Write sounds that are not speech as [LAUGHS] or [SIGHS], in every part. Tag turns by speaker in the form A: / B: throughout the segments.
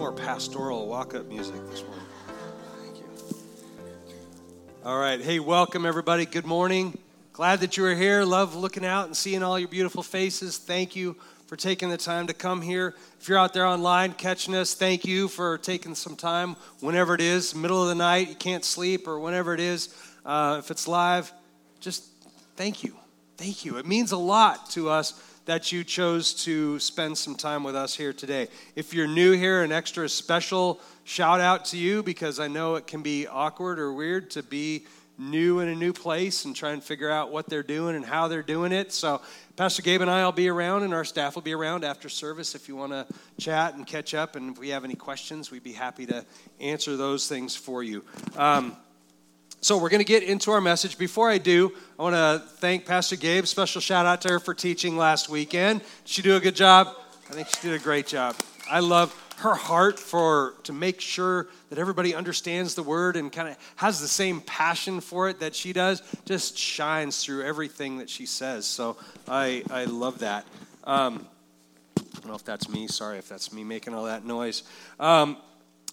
A: more pastoral walk up music this morning. Thank you. All right. Hey, welcome, everybody. Good morning. Glad that you are here. Love looking out and seeing all your beautiful faces. Thank you for taking the time to come here. If you're out there online catching us, thank you for taking some time, whenever it is, middle of the night, you can't sleep, or whenever it is. Uh, if it's live, just thank you. Thank you. It means a lot to us that you chose to spend some time with us here today. If you're new here, an extra special shout out to you because I know it can be awkward or weird to be new in a new place and try and figure out what they're doing and how they're doing it. So, Pastor Gabe and I will be around, and our staff will be around after service if you want to chat and catch up. And if we have any questions, we'd be happy to answer those things for you. Um, so we're going to get into our message. Before I do, I want to thank Pastor Gabe. Special shout out to her for teaching last weekend. Did she do a good job? I think she did a great job. I love her heart for to make sure that everybody understands the word and kind of has the same passion for it that she does. Just shines through everything that she says. So I I love that. Um, I don't know if that's me. Sorry if that's me making all that noise. Um,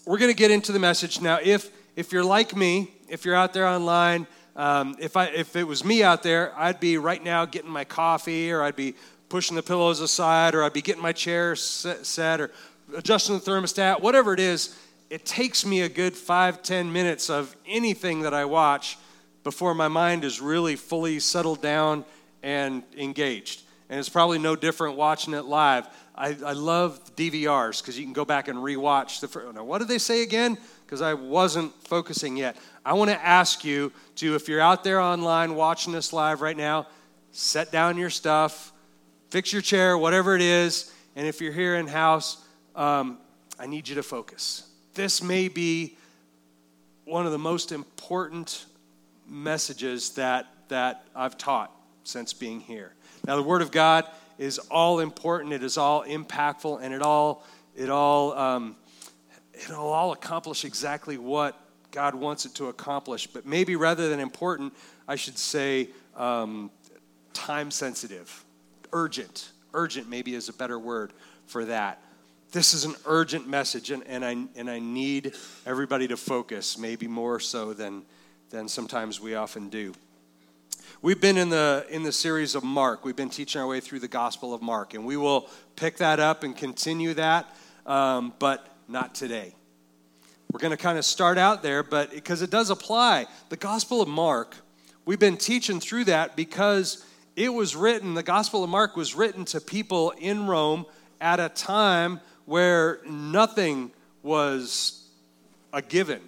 A: we're going to get into the message now. If if you're like me, if you're out there online, um, if, I, if it was me out there, I'd be right now getting my coffee, or I'd be pushing the pillows aside, or I'd be getting my chair set, or adjusting the thermostat, whatever it is. It takes me a good five, ten minutes of anything that I watch before my mind is really fully settled down and engaged. And it's probably no different watching it live. I, I love DVRs because you can go back and rewatch the. Now, what did they say again? Because I wasn't focusing yet. I want to ask you to, if you're out there online watching this live right now, set down your stuff, fix your chair, whatever it is, and if you're here in house, um, I need you to focus. This may be one of the most important messages that, that I've taught since being here. Now, the Word of God is all important, it is all impactful, and it all, it all, um, it'll all accomplish exactly what God wants it to accomplish. But maybe rather than important, I should say um, time sensitive, urgent. Urgent, maybe, is a better word for that. This is an urgent message, and, and, I, and I need everybody to focus, maybe more so than, than sometimes we often do. We've been in the, in the series of Mark. We've been teaching our way through the Gospel of Mark, and we will pick that up and continue that. Um, but not today. We're going to kind of start out there, but because it does apply. The Gospel of Mark, we've been teaching through that because it was written, the Gospel of Mark was written to people in Rome at a time where nothing was a given.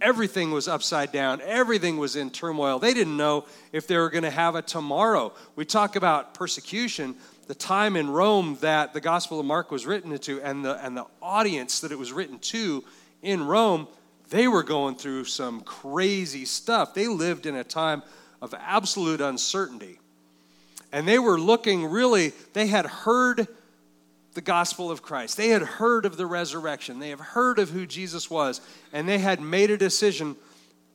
A: Everything was upside down. Everything was in turmoil. They didn't know if they were going to have a tomorrow. We talk about persecution the time in Rome that the Gospel of Mark was written to and the, and the audience that it was written to in Rome, they were going through some crazy stuff. They lived in a time of absolute uncertainty. And they were looking really, they had heard the gospel of Christ. They had heard of the resurrection. They have heard of who Jesus was. And they had made a decision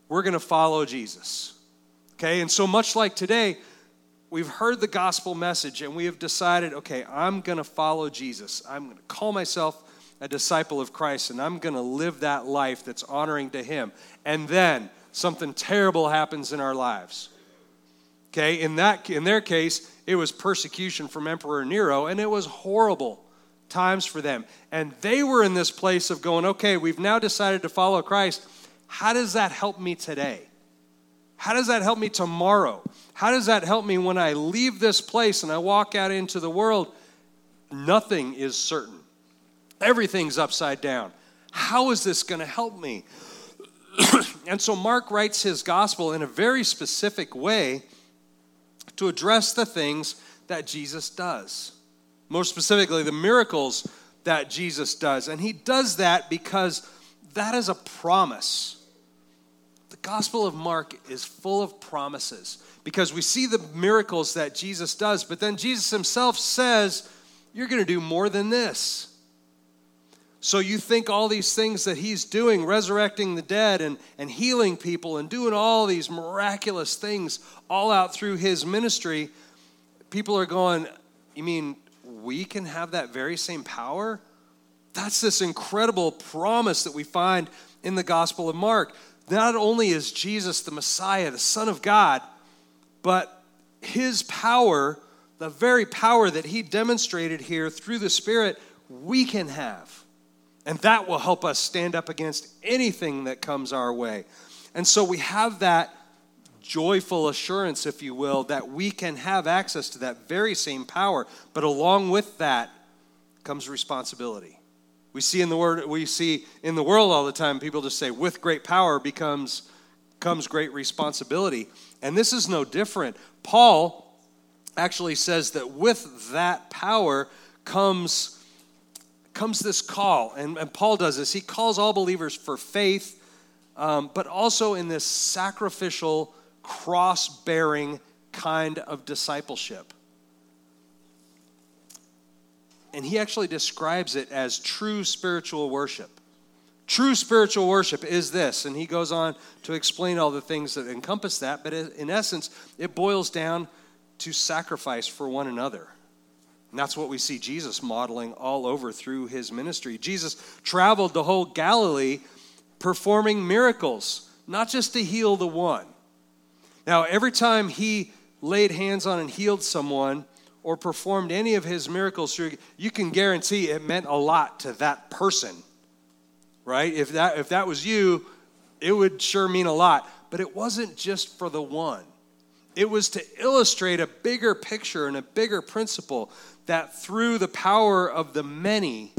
A: we're going to follow Jesus. Okay, and so much like today, we've heard the gospel message and we have decided, okay, I'm going to follow Jesus. I'm going to call myself a disciple of Christ and I'm going to live that life that's honoring to Him. And then something terrible happens in our lives. Okay, in that in their case, it was persecution from Emperor Nero and it was horrible times for them. And they were in this place of going, okay, we've now decided to follow Christ. How does that help me today? How does that help me tomorrow? How does that help me when I leave this place and I walk out into the world? Nothing is certain, everything's upside down. How is this going to help me? [CLEARS THROAT] and so Mark writes his gospel in a very specific way to address the things that Jesus does. More specifically, the miracles that Jesus does. And he does that because that is a promise The Gospel of Mark is full of promises because we see the miracles that Jesus does, but then Jesus himself says, You're going to do more than this. So you think all these things that he's doing, resurrecting the dead and, and healing people and doing all these miraculous things all out through his ministry, people are going, You mean we can have that very same power? That's this incredible promise that we find in the Gospel of Mark. Not only is Jesus the Messiah, the Son of God, but his power, the very power that he demonstrated here through the Spirit, we can have. And that will help us stand up against anything that comes our way. And so we have that joyful assurance, if you will, that we can have access to that very same power. But along with that comes responsibility. We see in the word we see in the world all the time people just say with great power becomes comes great responsibility. And this is no different. Paul actually says that with that power comes comes this call and, and paul does this he calls all believers for faith um, but also in this sacrificial cross-bearing kind of discipleship and he actually describes it as true spiritual worship True spiritual worship is this, and he goes on to explain all the things that encompass that, but in essence, it boils down to sacrifice for one another. And that's what we see Jesus modeling all over through his ministry. Jesus traveled the whole Galilee performing miracles, not just to heal the one. Now, every time he laid hands on and healed someone or performed any of his miracles, you can guarantee it meant a lot to that person right? If that, if that was you, it would sure mean a lot. But it wasn't just for the one, it was to illustrate a bigger picture and a bigger principle that through the power of the many,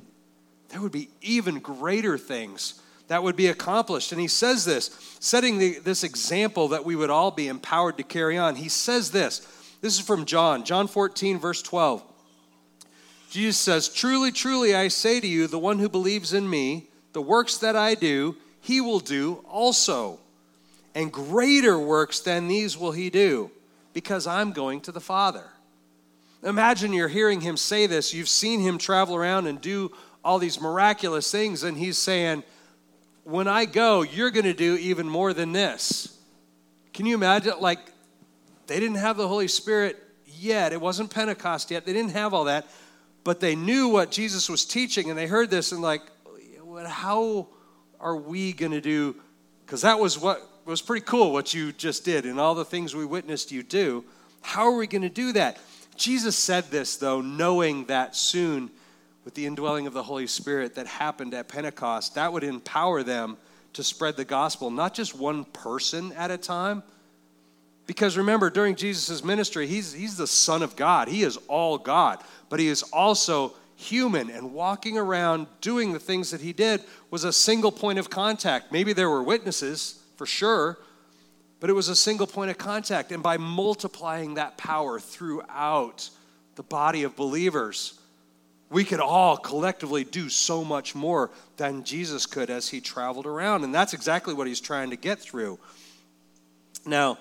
A: there would be even greater things that would be accomplished. And he says this, setting the, this example that we would all be empowered to carry on. He says this. This is from John, John 14, verse 12. Jesus says, Truly, truly, I say to you, the one who believes in me, the works that I do, he will do also. And greater works than these will he do, because I'm going to the Father. Imagine you're hearing him say this. You've seen him travel around and do all these miraculous things, and he's saying, When I go, you're going to do even more than this. Can you imagine? Like, they didn't have the Holy Spirit yet. It wasn't Pentecost yet. They didn't have all that. But they knew what Jesus was teaching, and they heard this and, like, but how are we going to do? Because that was what was pretty cool what you just did and all the things we witnessed you do. How are we going to do that? Jesus said this, though, knowing that soon, with the indwelling of the Holy Spirit that happened at Pentecost, that would empower them to spread the gospel, not just one person at a time. Because remember, during Jesus' ministry, he's, he's the Son of God. He is all God, but he is also human and walking around doing the things that he did was a single point of contact. Maybe there were witnesses, for sure, but it was a single point of contact. And by multiplying that power throughout the body of believers, we could all collectively do so much more than Jesus could as he traveled around. And that's exactly what he's trying to get through. Now,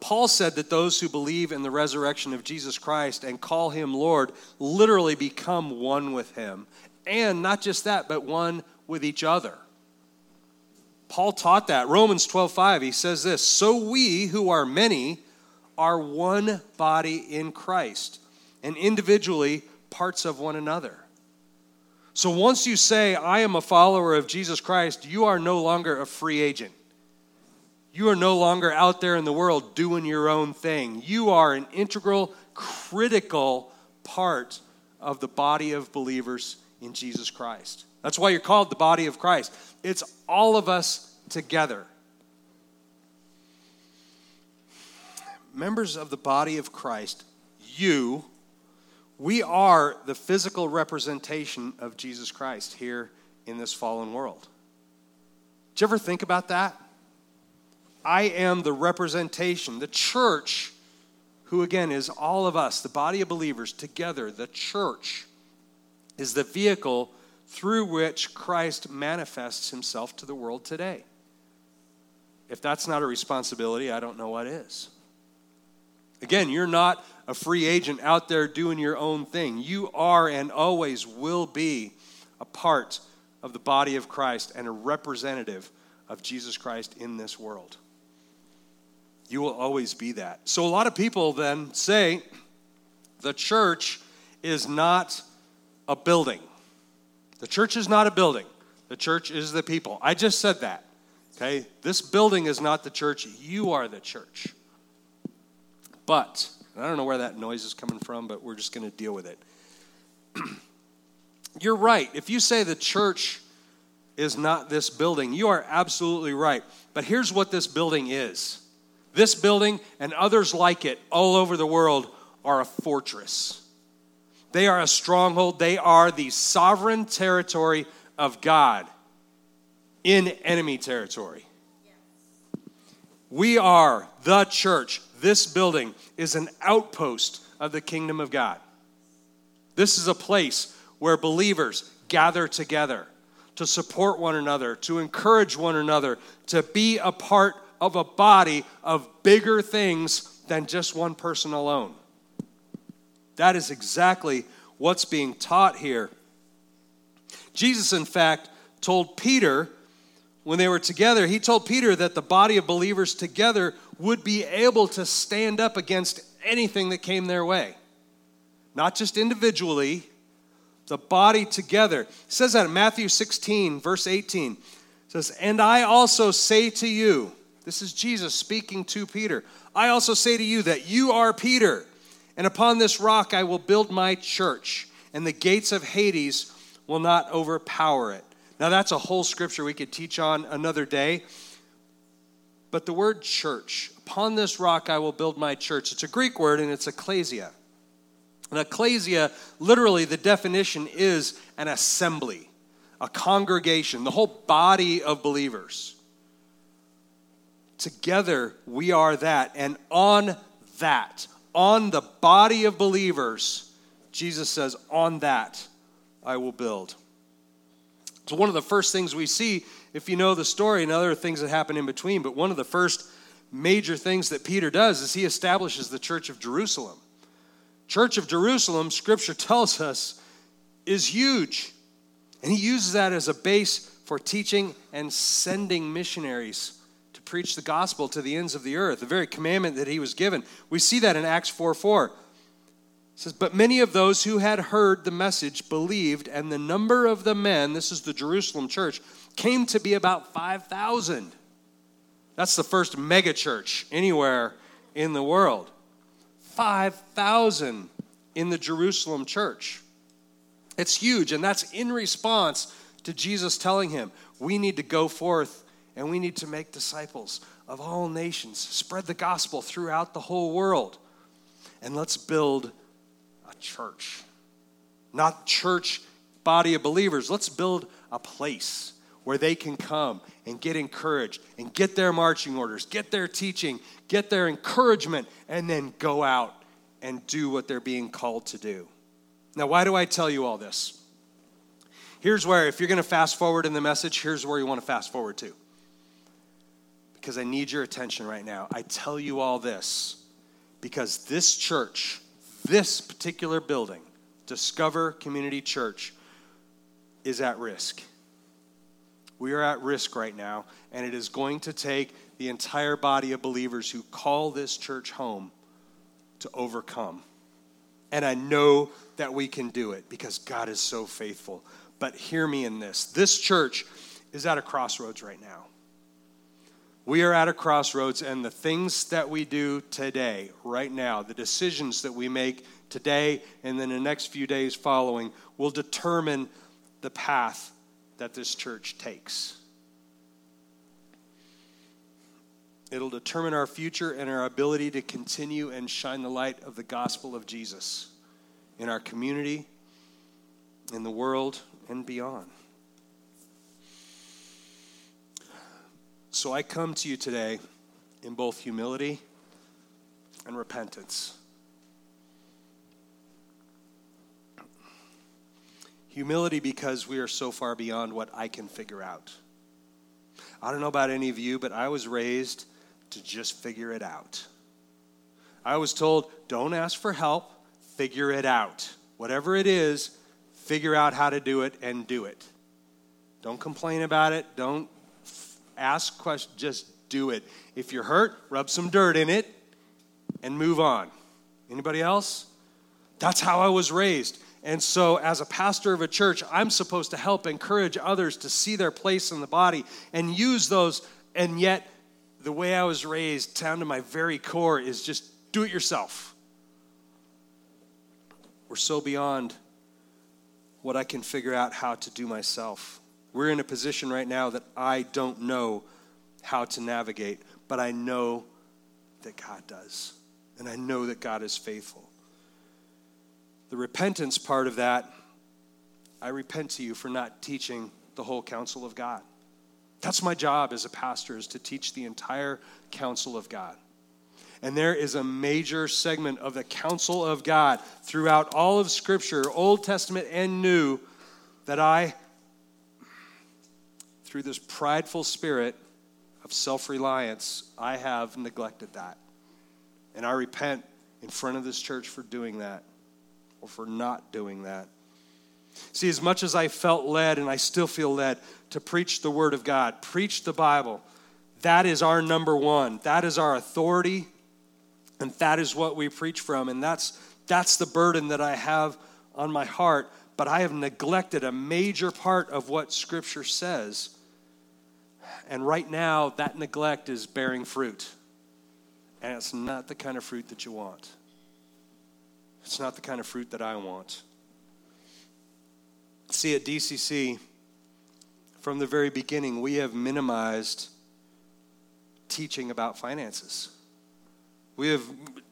A: Paul said that those who believe in the resurrection of Jesus Christ and call him Lord literally become one with him. And not just that, but one with each other. Paul taught that. Romans 12:5 he says this, "So we who are many are one body in Christ and individually parts of one another." So once you say I am a follower of Jesus Christ, you are no longer a free agent. You are no longer out there in the world doing your own thing. You are an integral, critical part of the body of believers in Jesus Christ. That's why you're called the body of Christ. It's all of us together. Members of the body of Christ, you, we are the physical representation of Jesus Christ here in this fallen world. Did you ever think about that? I am the representation, the church, who again is all of us, the body of believers together, the church is the vehicle through which Christ manifests himself to the world today. If that's not a responsibility, I don't know what is. Again, you're not a free agent out there doing your own thing. You are and always will be a part of the body of Christ and a representative of Jesus Christ in this world. You will always be that. So, a lot of people then say the church is not a building. The church is not a building, the church is the people. I just said that. Okay? This building is not the church, you are the church. But, I don't know where that noise is coming from, but we're just going to deal with it. [CLEARS THROAT] You're right. If you say the church is not this building, you are absolutely right. But here's what this building is this building and others like it all over the world are a fortress. They are a stronghold. They are the sovereign territory of God in enemy territory. We are the church. This building is an outpost of the kingdom of God. This is a place where believers gather together to support one another, to encourage one another, to be a part of a body of bigger things than just one person alone. That is exactly what's being taught here. Jesus, in fact, told Peter when they were together, he told Peter that the body of believers together would be able to stand up against anything that came their way. Not just individually, the body together. It says that in Matthew 16, verse 18. It says, And I also say to you, this is Jesus speaking to Peter, I also say to you that you are Peter, and upon this rock I will build my church, and the gates of Hades will not overpower it. Now, that's a whole scripture we could teach on another day. But the word church, upon this rock I will build my church, it's a Greek word and it's ecclesia. An ecclesia, literally, the definition is an assembly, a congregation, the whole body of believers. Together, we are that. And on that, on the body of believers, Jesus says, On that I will build. So, one of the first things we see, if you know the story and other things that happen in between, but one of the first major things that Peter does is he establishes the church of Jerusalem. Church of Jerusalem, scripture tells us, is huge. And he uses that as a base for teaching and sending missionaries preach the gospel to the ends of the earth, the very commandment that he was given. We see that in Acts 4 4. It says, But many of those who had heard the message believed, and the number of the men, this is the Jerusalem church, came to be about 5,000. That's the first mega church anywhere in the world. 5,000 in the Jerusalem church. It's huge, and that's in response to Jesus telling him, We need to go forth and we need to make disciples of all nations, spread the gospel throughout the whole world, and let's build a church. Not church body of believers, let's build a place where they can come and get encouraged and get their marching orders, get their teaching, get their encouragement, and then go out and do what they're being called to do. Now, why do I tell you all this? Here's where, if you're going to fast forward in the message, here's where you want to fast forward to. Because I need your attention right now. I tell you all this because this church, this particular building, Discover Community Church, is at risk. We are at risk right now, and it is going to take the entire body of believers who call this church home to overcome. And I know that we can do it because God is so faithful. But hear me in this this church is at a crossroads right now. We are at a crossroads, and the things that we do today, right now, the decisions that we make today and then the next few days following, will determine the path that this church takes. It'll determine our future and our ability to continue and shine the light of the gospel of Jesus in our community, in the world, and beyond. So I come to you today in both humility and repentance. Humility because we are so far beyond what I can figure out. I don't know about any of you, but I was raised to just figure it out. I was told, don't ask for help, figure it out. Whatever it is, figure out how to do it and do it. Don't complain about it. Don't ask questions, just do it. If you're hurt, rub some dirt in it and move on. Anybody else? That's how I was raised. And so, as a pastor of a church, I'm supposed to help encourage others to see their place in the body and use those. And yet, the way I was raised, down to my very core, is just do it yourself. We're so beyond what I can figure out how to do myself. We're in a position right now that I don't know how to navigate, but I know that God does. And I know that God is faithful. The repentance part of that, I repent to you for not teaching the whole counsel of God. That's my job as a pastor is to teach the entire counsel of God. And there is a major segment of the counsel of God throughout all of Scripture, Old Testament and New, that I, through this prideful spirit of self reliance, I have neglected that. And I repent in front of this church for doing that or for not doing that. See, as much as I felt led, and I still feel led to preach the Word of God, preach the Bible, that is our number one. That is our authority, and that is what we preach from. And that's, that's the burden that I have on my heart. But I have neglected a major part of what Scripture says. And right now, that neglect is bearing fruit. And it's not the kind of fruit that you want. It's not the kind of fruit that I want. See, at DCC, from the very beginning, we have minimized teaching about finances. We have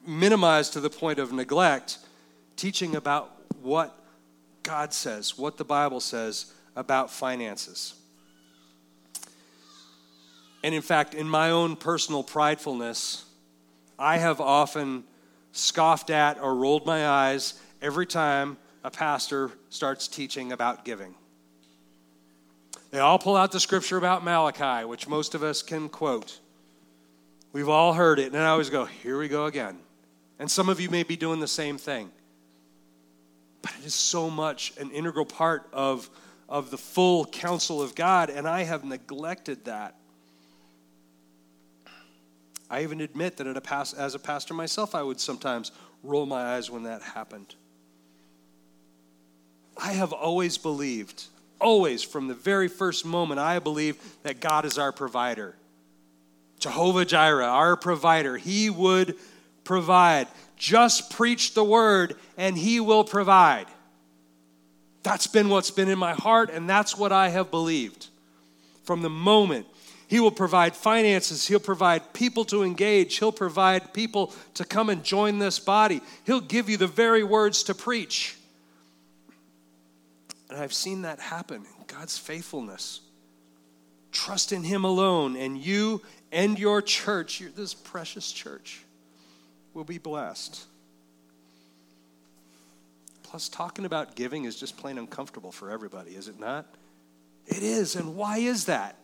A: minimized to the point of neglect teaching about what God says, what the Bible says about finances. And in fact, in my own personal pridefulness, I have often scoffed at or rolled my eyes every time a pastor starts teaching about giving. They all pull out the scripture about Malachi, which most of us can quote. We've all heard it, and I always go, here we go again. And some of you may be doing the same thing. But it is so much an integral part of, of the full counsel of God, and I have neglected that. I even admit that a as a pastor myself, I would sometimes roll my eyes when that happened. I have always believed, always from the very first moment, I believe that God is our provider. Jehovah Jireh, our provider. He would provide. Just preach the word and He will provide. That's been what's been in my heart, and that's what I have believed from the moment he will provide finances. He'll provide people to engage. He'll provide people to come and join this body. He'll give you the very words to preach. And I've seen that happen God's faithfulness. Trust in Him alone, and you and your church, this precious church, will be blessed. Plus, talking about giving is just plain uncomfortable for everybody, is it not? It is. And why is that?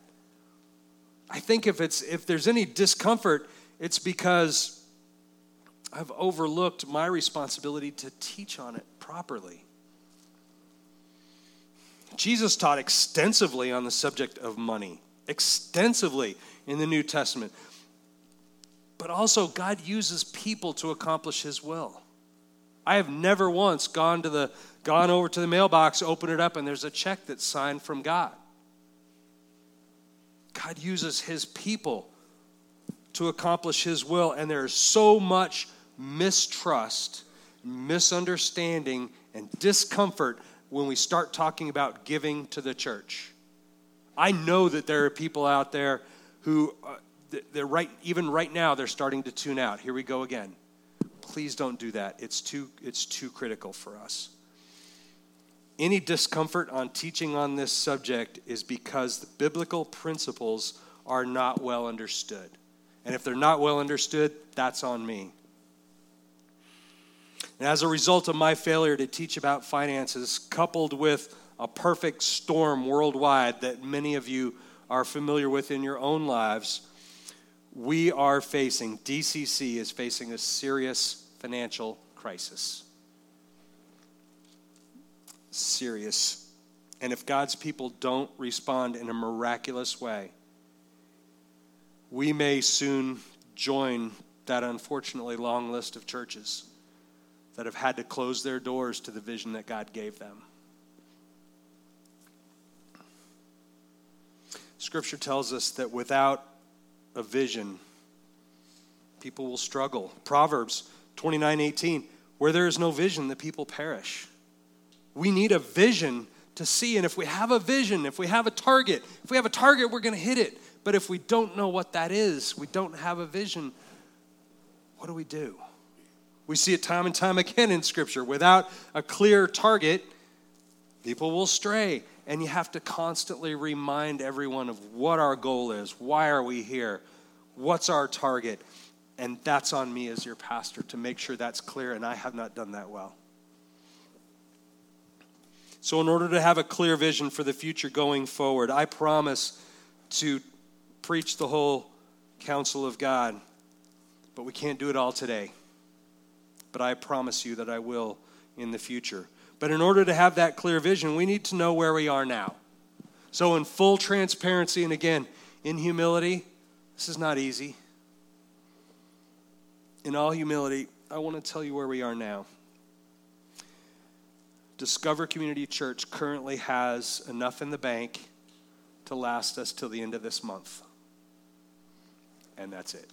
A: I think if it's if there's any discomfort, it's because I've overlooked my responsibility to teach on it properly. Jesus taught extensively on the subject of money, extensively in the New Testament. But also, God uses people to accomplish His will. I have never once gone to the gone over to the mailbox, open it up, and there's a check that's signed from God. God uses his people to accomplish his will, and there's so much mistrust, misunderstanding, and discomfort when we start talking about giving to the church. I know that there are people out there who, uh, they're right, even right now, they're starting to tune out. Here we go again. Please don't do that. It's too, it's too critical for us any discomfort on teaching on this subject is because the biblical principles are not well understood. And if they're not well understood, that's on me. And as a result of my failure to teach about finances, coupled with a perfect storm worldwide that many of you are familiar with in your own lives, we are facing, DCC is facing a serious financial crisis serious. And if God's people don't respond in a miraculous way, we may soon join that unfortunately long list of churches that have had to close their doors to the vision that God gave them. Scripture tells us that without a vision, people will struggle. Proverbs 29 18, where there is no vision, the people perish. We need a vision to see. And if we have a vision, if we have a target, if we have a target, we're going to hit it. But if we don't know what that is, we don't have a vision, what do we do? We see it time and time again in Scripture. Without a clear target, people will stray. And you have to constantly remind everyone of what our goal is. Why are we here? What's our target? And that's on me as your pastor to make sure that's clear, and I have not done that well. So, in order to have a clear vision for the future going forward, I promise to preach the whole counsel of God, but we can't do it all today. But I promise you that I will in the future. But in order to have that clear vision, we need to know where we are now. So, in full transparency, and again, in humility, this is not easy. In all humility, I want to tell you where we are now. Discover Community Church currently has enough in the bank to last us till the end of this month. And that's it.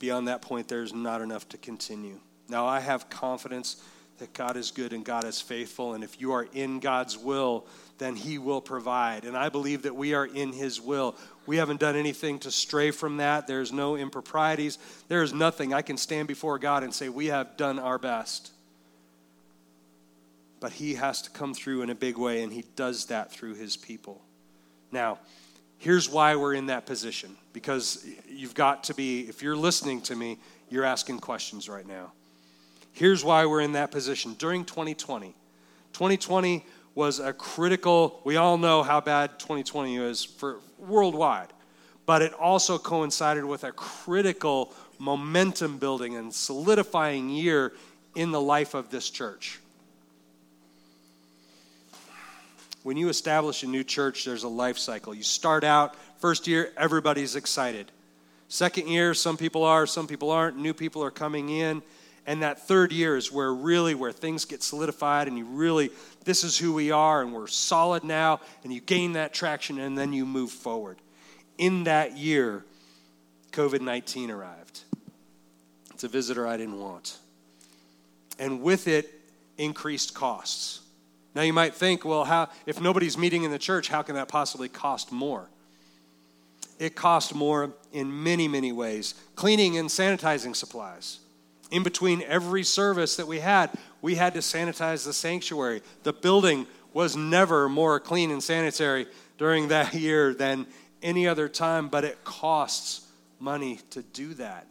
A: Beyond that point, there's not enough to continue. Now, I have confidence that God is good and God is faithful. And if you are in God's will, then He will provide. And I believe that we are in His will. We haven't done anything to stray from that. There's no improprieties. There is nothing. I can stand before God and say, We have done our best. But He has to come through in a big way, and He does that through His people. Now, here's why we're in that position because you've got to be, if you're listening to me, you're asking questions right now. Here's why we're in that position. During 2020, 2020 was a critical, we all know how bad 2020 is for worldwide, but it also coincided with a critical momentum building and solidifying year in the life of this church. When you establish a new church, there's a life cycle. You start out, first year, everybody's excited. Second year, some people are, some people aren't. New people are coming in. And that third year is where really where things get solidified and you really this is who we are and we're solid now and you gain that traction and then you move forward. In that year, COVID-19 arrived. It's a visitor I didn't want. And with it increased costs. Now you might think, well, how if nobody's meeting in the church, how can that possibly cost more? It cost more in many, many ways. Cleaning and sanitizing supplies in between every service that we had, we had to sanitize the sanctuary. The building was never more clean and sanitary during that [LAUGHS] year than any other time, but it costs money to do that.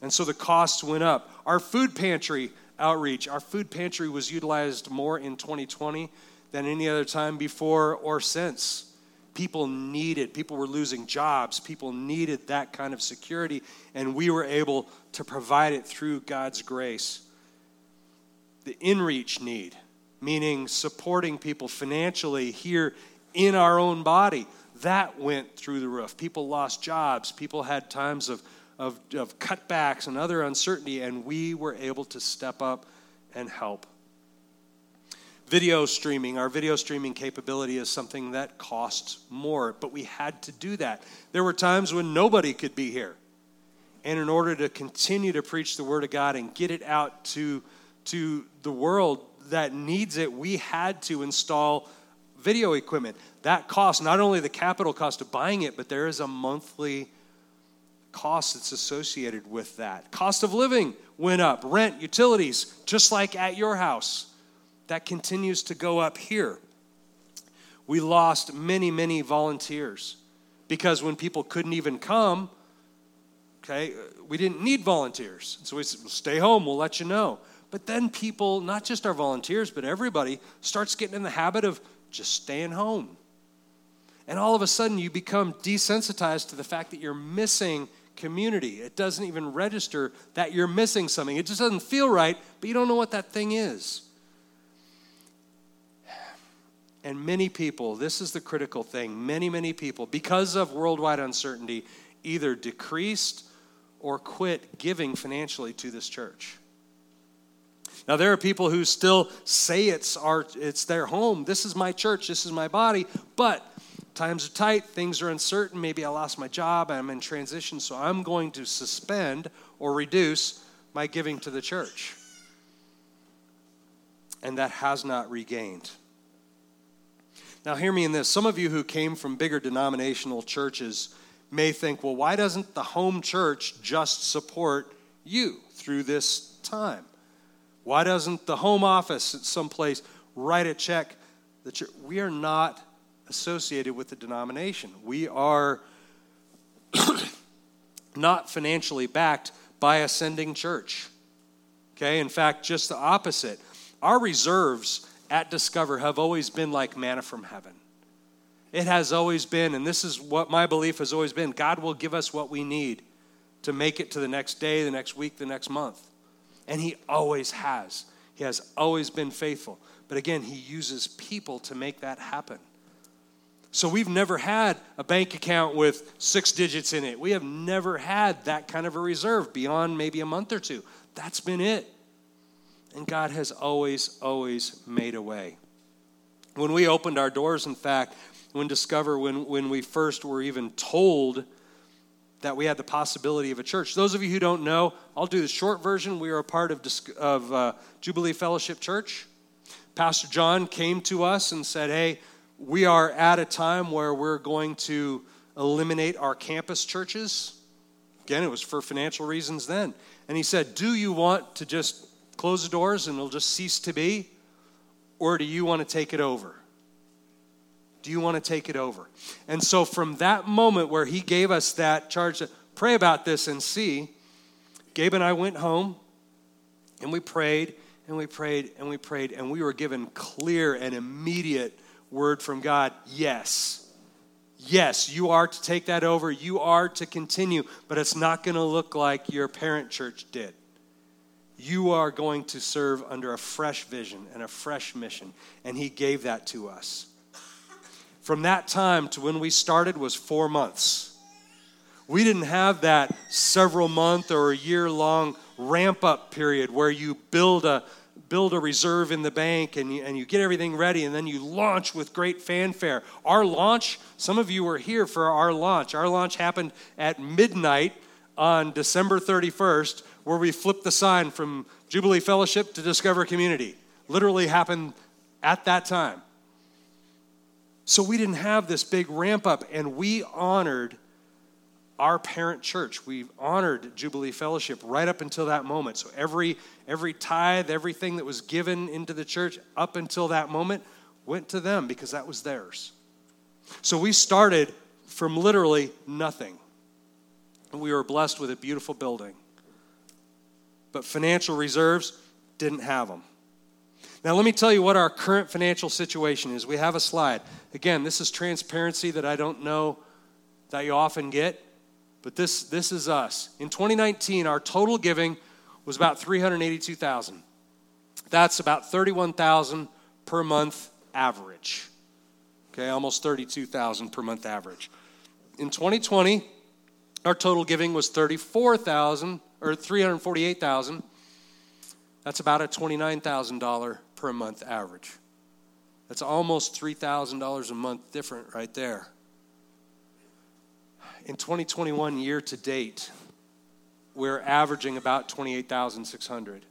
A: And so the costs went up. Our food pantry outreach, our food pantry was utilized more in 2020 than any other time before or since people needed, people were losing jobs, people needed that kind of security, and we were able to provide it through God's grace. The inreach need, meaning supporting people financially here in our own body, that went through the roof. People lost jobs, people had times of, of, of cutbacks and other uncertainty, and we were able to step up and help video streaming, our video streaming capability is something that costs more, but we had to do that. There were times when nobody could be here. And in order to continue to preach the Word of God and get it out to, to the world that needs it, we had to install video equipment. That cost not only the capital cost of buying it, but there is a monthly cost that's associated with that. Cost of living went up, rent, utilities, just like at your house that continues to go up here. We lost many, many volunteers because when people couldn't even come, okay, uh, we didn't need volunteers. So we said, well, stay home, we'll let you know. But then people, not just our volunteers, but everybody, starts getting in the habit of just staying home. And all of a sudden, you become desensitized to the fact that you're missing community. It doesn't even register that you're missing something. It just doesn't feel right, but you don't know what that thing is. And many people, this is the critical thing, many, many people, because of worldwide uncertainty, either decreased or quit giving financially to this church. Now, there are people who still say it's, our, it's their home. This is my church, this is my body, but times are tight, things are uncertain. Maybe I lost my job, I'm in transition, so I'm going to suspend or reduce my giving to the church. And that has not regained. Now, hear me in this. Some of you who came from bigger denominational churches may think, well, why doesn't the home church just support you through this time? Why doesn't the home office at some place write a check? That we are not associated with the denomination. We are [COUGHS] not financially backed by a sending church. Okay, in fact, just the opposite. Our reserves at Discover have always been like manna from heaven. It has always been, and this is what my belief has always been God will give us what we need to make it to the next day, the next week, the next month. And He always has. He has always been faithful. But again, He uses people to make that happen. So we've never had a bank account with six digits in it. We have never had that kind of a reserve beyond maybe a month or two. That's been it. And God has always, always made a way. When we opened our doors, in fact, when Discover, when, when we first were even told that we had the possibility of a church. Those of you who don't know, I'll do the short version. We are a part of, of uh, Jubilee Fellowship Church. Pastor John came to us and said, Hey, we are at a time where we're going to eliminate our campus churches. Again, it was for financial reasons then. And he said, Do you want to just close the doors and it'll just cease to be? Or do you want to take it over? Do you want to take it over? And so, from that moment where he gave us that charge to pray about this and see, Gabe and I went home and we prayed and we prayed and we prayed, and we were given clear and immediate word from God yes. Yes, you are to take that over. You are to continue, but it's not going to look like your parent church did. You are going to serve under a fresh vision and a fresh mission, and He gave that to us. From that time to when we started was four months. We didn't have that several month or a year long ramp up period where you build a, build a reserve in the bank and you, and you get everything ready and then you launch with great fanfare. Our launch, some of you were here for our launch. Our launch happened at midnight on December 31st, where we flipped the sign from Jubilee Fellowship to Discover Community. Literally happened at that time. So we didn't have this big ramp up, and we honored our parent church. We honored Jubilee Fellowship right up until that moment. So every every tithe, everything that was given into the church up until that moment went to them because that was theirs. So we started from literally nothing. And we were blessed with a beautiful building. But financial reserves didn't have them. Now, let me tell you what our current financial situation is. We have a slide. Again, this is transparency that I don't know that you often get. But this, this is us. In 2019, our total giving was about 382,000. That's about 31,000 per month average. Okay, almost 32,000 per month average. In 2020, our total giving was 34,000 or 348,000. That's about a $29,000 per month average. That's almost $3,000 a month different right there in 2021 year to date, we're averaging about 28,600.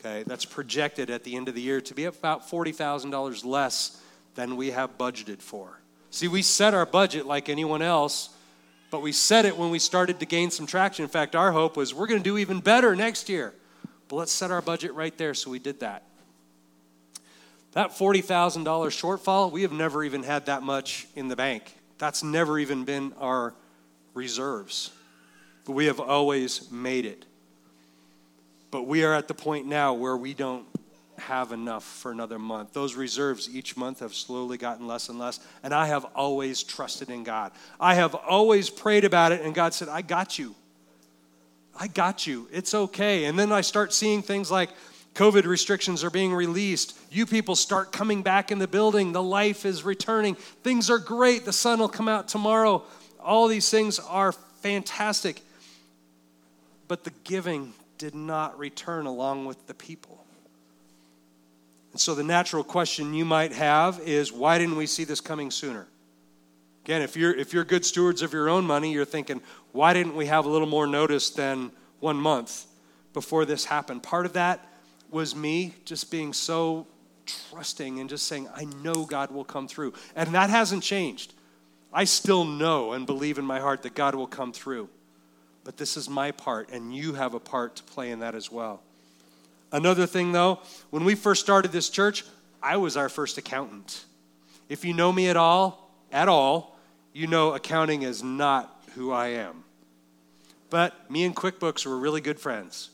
A: Okay, that's projected at the end of the year to be about $40,000 less than we have budgeted for. See, we set our budget like anyone else, but we set it when we started to gain some traction. In fact, our hope was we're going to do even better next year. But let's set our budget right there, so we did that. That $40,000 shortfall, we have never even had that much in the bank. That's never even been our reserves. But we have always made it. But we are at the point now where we don't have enough for another month. Those reserves each month have slowly gotten less and less. And I have always trusted in God. I have always prayed about it, and God said, I got you. I got you. It's okay. And then I start seeing things like COVID restrictions are being released. You people start coming back in the building. The life is returning. Things are great. The sun will come out tomorrow. All these things are fantastic. but the giving did not return along with the people. And so the natural question you might have is why didn't we see this coming sooner? Again, if you're if you're good stewards of your own money, you're thinking, why didn't we have a little more notice than one month before this happened? Part of that was me just being so trusting and just saying, I know God will come through. And that hasn't changed. I still know and believe in my heart that God will come through. But this is my part, and you have a part to play in that as well. Another thing, though, when we first started this church, I was our first accountant. If you know me at all, at all, you know accounting is not who I am. But me and QuickBooks were really good friends.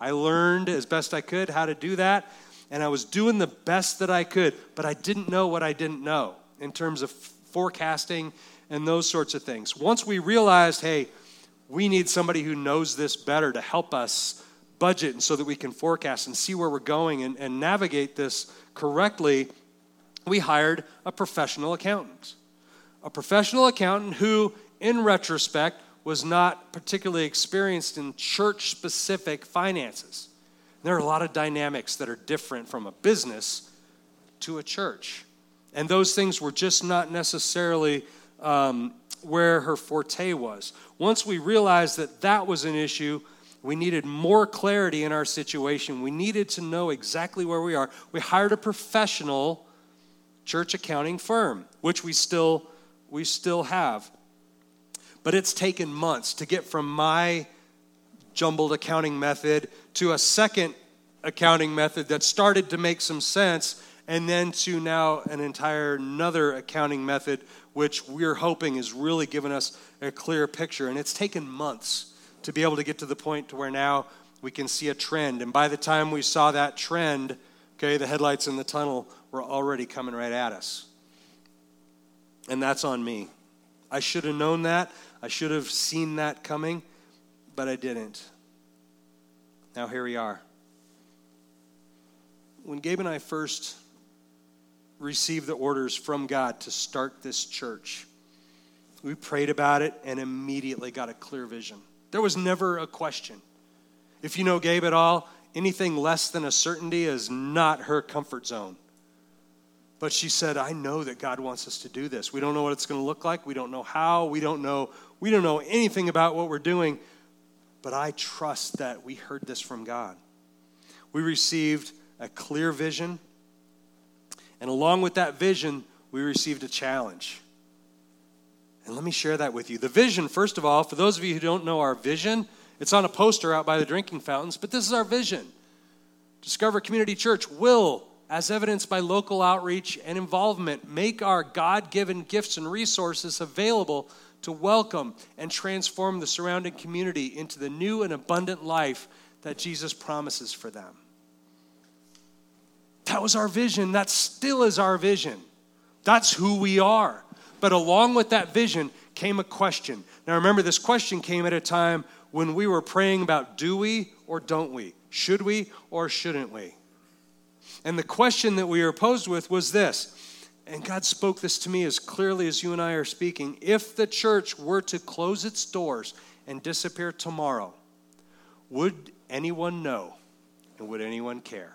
A: I learned as best I could how to do that, and I was doing the best that I could, but I didn't know what I didn't know in terms of forecasting and those sorts of things. Once we realized, hey, we need somebody who knows this better to help us budget and so that we can forecast and see where we're going and, and navigate this correctly, we hired a professional accountant. A professional accountant who, in retrospect, was not particularly experienced in church specific finances. There are a lot of dynamics that are different from a business to a church. And those things were just not necessarily um, where her forte was. Once we realized that that was an issue, we needed more clarity in our situation. We needed to know exactly where we are. We hired a professional church accounting firm, which we still we still have. But it's taken months to get from my jumbled accounting method to a second accounting method that started to make some sense and then to now an entire another accounting method which we're hoping is really giving us a clear picture and it's taken months to be able to get to the point to where now we can see a trend. And by the time we saw that trend, okay, the headlights in the tunnel were already coming right at us. And that's on me. I should have known that. I should have seen that coming, but I didn't. Now here we are. When Gabe and I first received the orders from God to start this church, we prayed about it and immediately got a clear vision. There was never a question. If you know Gabe at all, anything less than a certainty is not her comfort zone. But she said, I know that God wants us to do this. We don't know what it's going to look like. We don't know how. We don't know, we don't know anything about what we're doing. But I trust that we heard this from God. We received a clear vision. And along with that vision, we received a challenge. And let me share that with you. The vision, first of all, for those of you who don't know our vision, it's on a poster out by the drinking fountains, but this is our vision. Discover Community Church will, as evidenced by local outreach and involvement, make our God given gifts and resources available to welcome and transform the surrounding community into the new and abundant life that Jesus promises for them. That was our vision. That still is our vision. That's who we are. But along with that vision came a question. Now remember, this question came at a time when we were praying about do we or don't we? Should we or shouldn't we? And the question that we were posed with was this, and God spoke this to me as clearly as you and I are speaking. If the church were to close its doors and disappear tomorrow, would anyone know and would anyone care?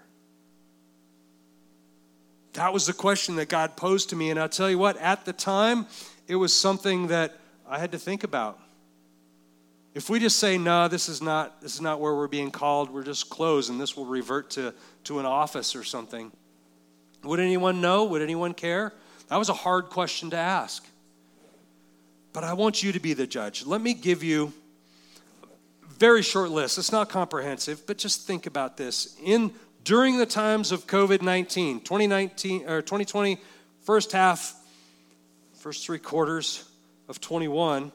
A: That was the question that God posed to me. And I'll tell you what, at the time, it was something that I had to think about. If we just say, no, this is not, this is not where we're being called, we're just closed, and this will revert to, to an office or something, would anyone know? Would anyone care? That was a hard question to ask. But I want you to be the judge. Let me give you a very short list. It's not comprehensive, but just think about this. In during the times of COVID 19, 2019 or 2020, first half, first three quarters of 21,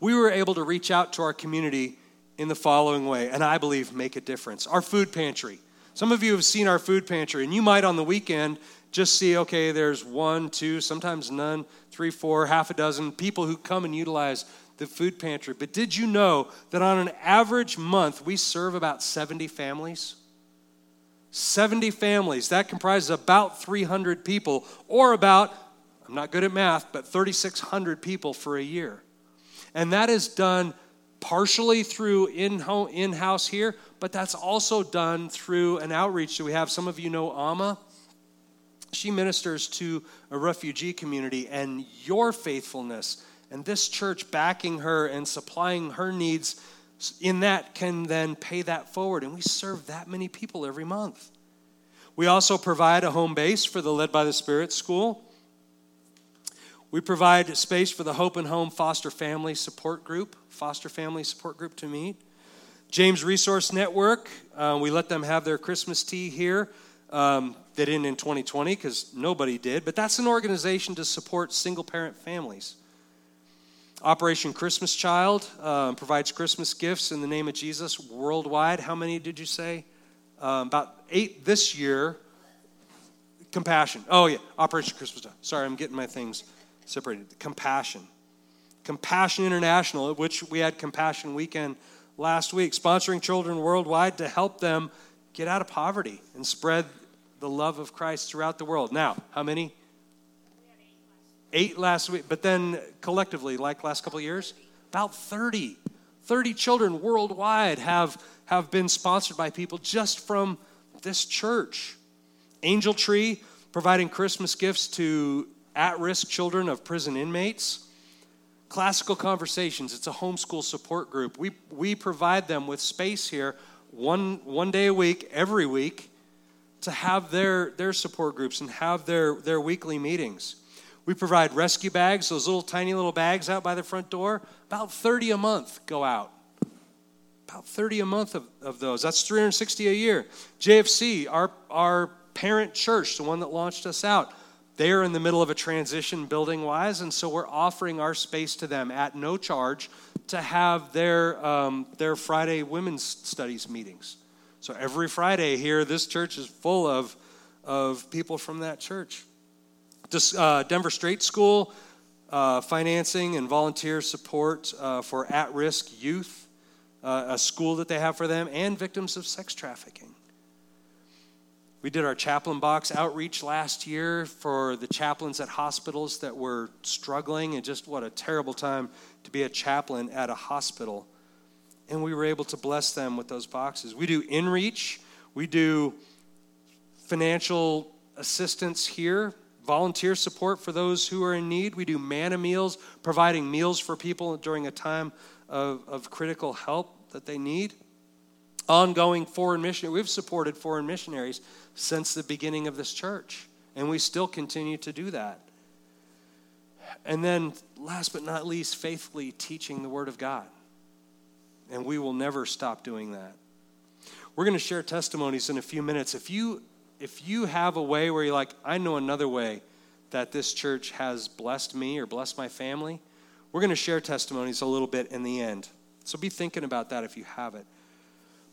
A: we were able to reach out to our community in the following way, and I believe make a difference. Our food pantry. Some of you have seen our food pantry, and you might on the weekend just see, okay, there's one, two, sometimes none, three, four, half a dozen people who come and utilize the food pantry. But did you know that on an average month, we serve about 70 families? 70 families. That comprises about 300 people, or about, I'm not good at math, but 3,600 people for a year. And that is done partially through in house here, but that's also done through an outreach that we have. Some of you know Amma. She ministers to a refugee community, and your faithfulness and this church backing her and supplying her needs in that can then pay that forward. And we serve that many people every month. We also provide a home base for the Led by the Spirit school. We provide space for the Hope and Home Foster Family Support Group, Foster Family Support Group to meet. James Resource Network, uh, we let them have their Christmas tea here. Um, they didn't in 2020 because nobody did, but that's an organization to support single parent families. Operation Christmas Child um, provides Christmas gifts in the name of Jesus worldwide. How many did you say? Um, about eight this year. Compassion. Oh, yeah, Operation Christmas Child. Sorry, I'm getting my things separated. Compassion. Compassion International, which we had Compassion Weekend last week, sponsoring children worldwide to help them get out of poverty and spread the love of Christ throughout the world. Now, how many? Eight last week, but then collectively, like last couple years, about 30. 30 children worldwide have, have been sponsored by people just from this church. Angel Tree providing Christmas gifts to at risk children of prison inmates. Classical Conversations, it's a homeschool support group. We, we provide them with space here one, one day a week, every week, to have their, their support groups and have their, their weekly meetings. We provide rescue bags, those little tiny little bags out by the front door. About 30 a month go out. About 30 a month of, of those. That's 360 a year. JFC, our, our parent church, the one that launched us out, they are in the middle of a transition building wise, and so we're offering our space to them at no charge to have their, um, their Friday women's studies meetings. So every Friday here, this church is full of, of people from that church. This, uh, Denver Street School, uh, financing and volunteer support uh, for at risk youth, uh, a school that they have for them, and victims of sex trafficking. We did our chaplain box outreach last year for the chaplains at hospitals that were struggling, and just what a terrible time to be a chaplain at a hospital. And we were able to bless them with those boxes. We do inReach, we do financial assistance here, volunteer support for those who are in need. We do manna meals, providing meals for people during a time of, of critical help that they need. Ongoing foreign mission. We've supported foreign missionaries since the beginning of this church, and we still continue to do that. And then, last but not least, faithfully teaching the Word of God. And we will never stop doing that. We're going to share testimonies in a few minutes. If you if you have a way where you're like, I know another way that this church has blessed me or blessed my family, we're going to share testimonies a little bit in the end. So be thinking about that if you have it.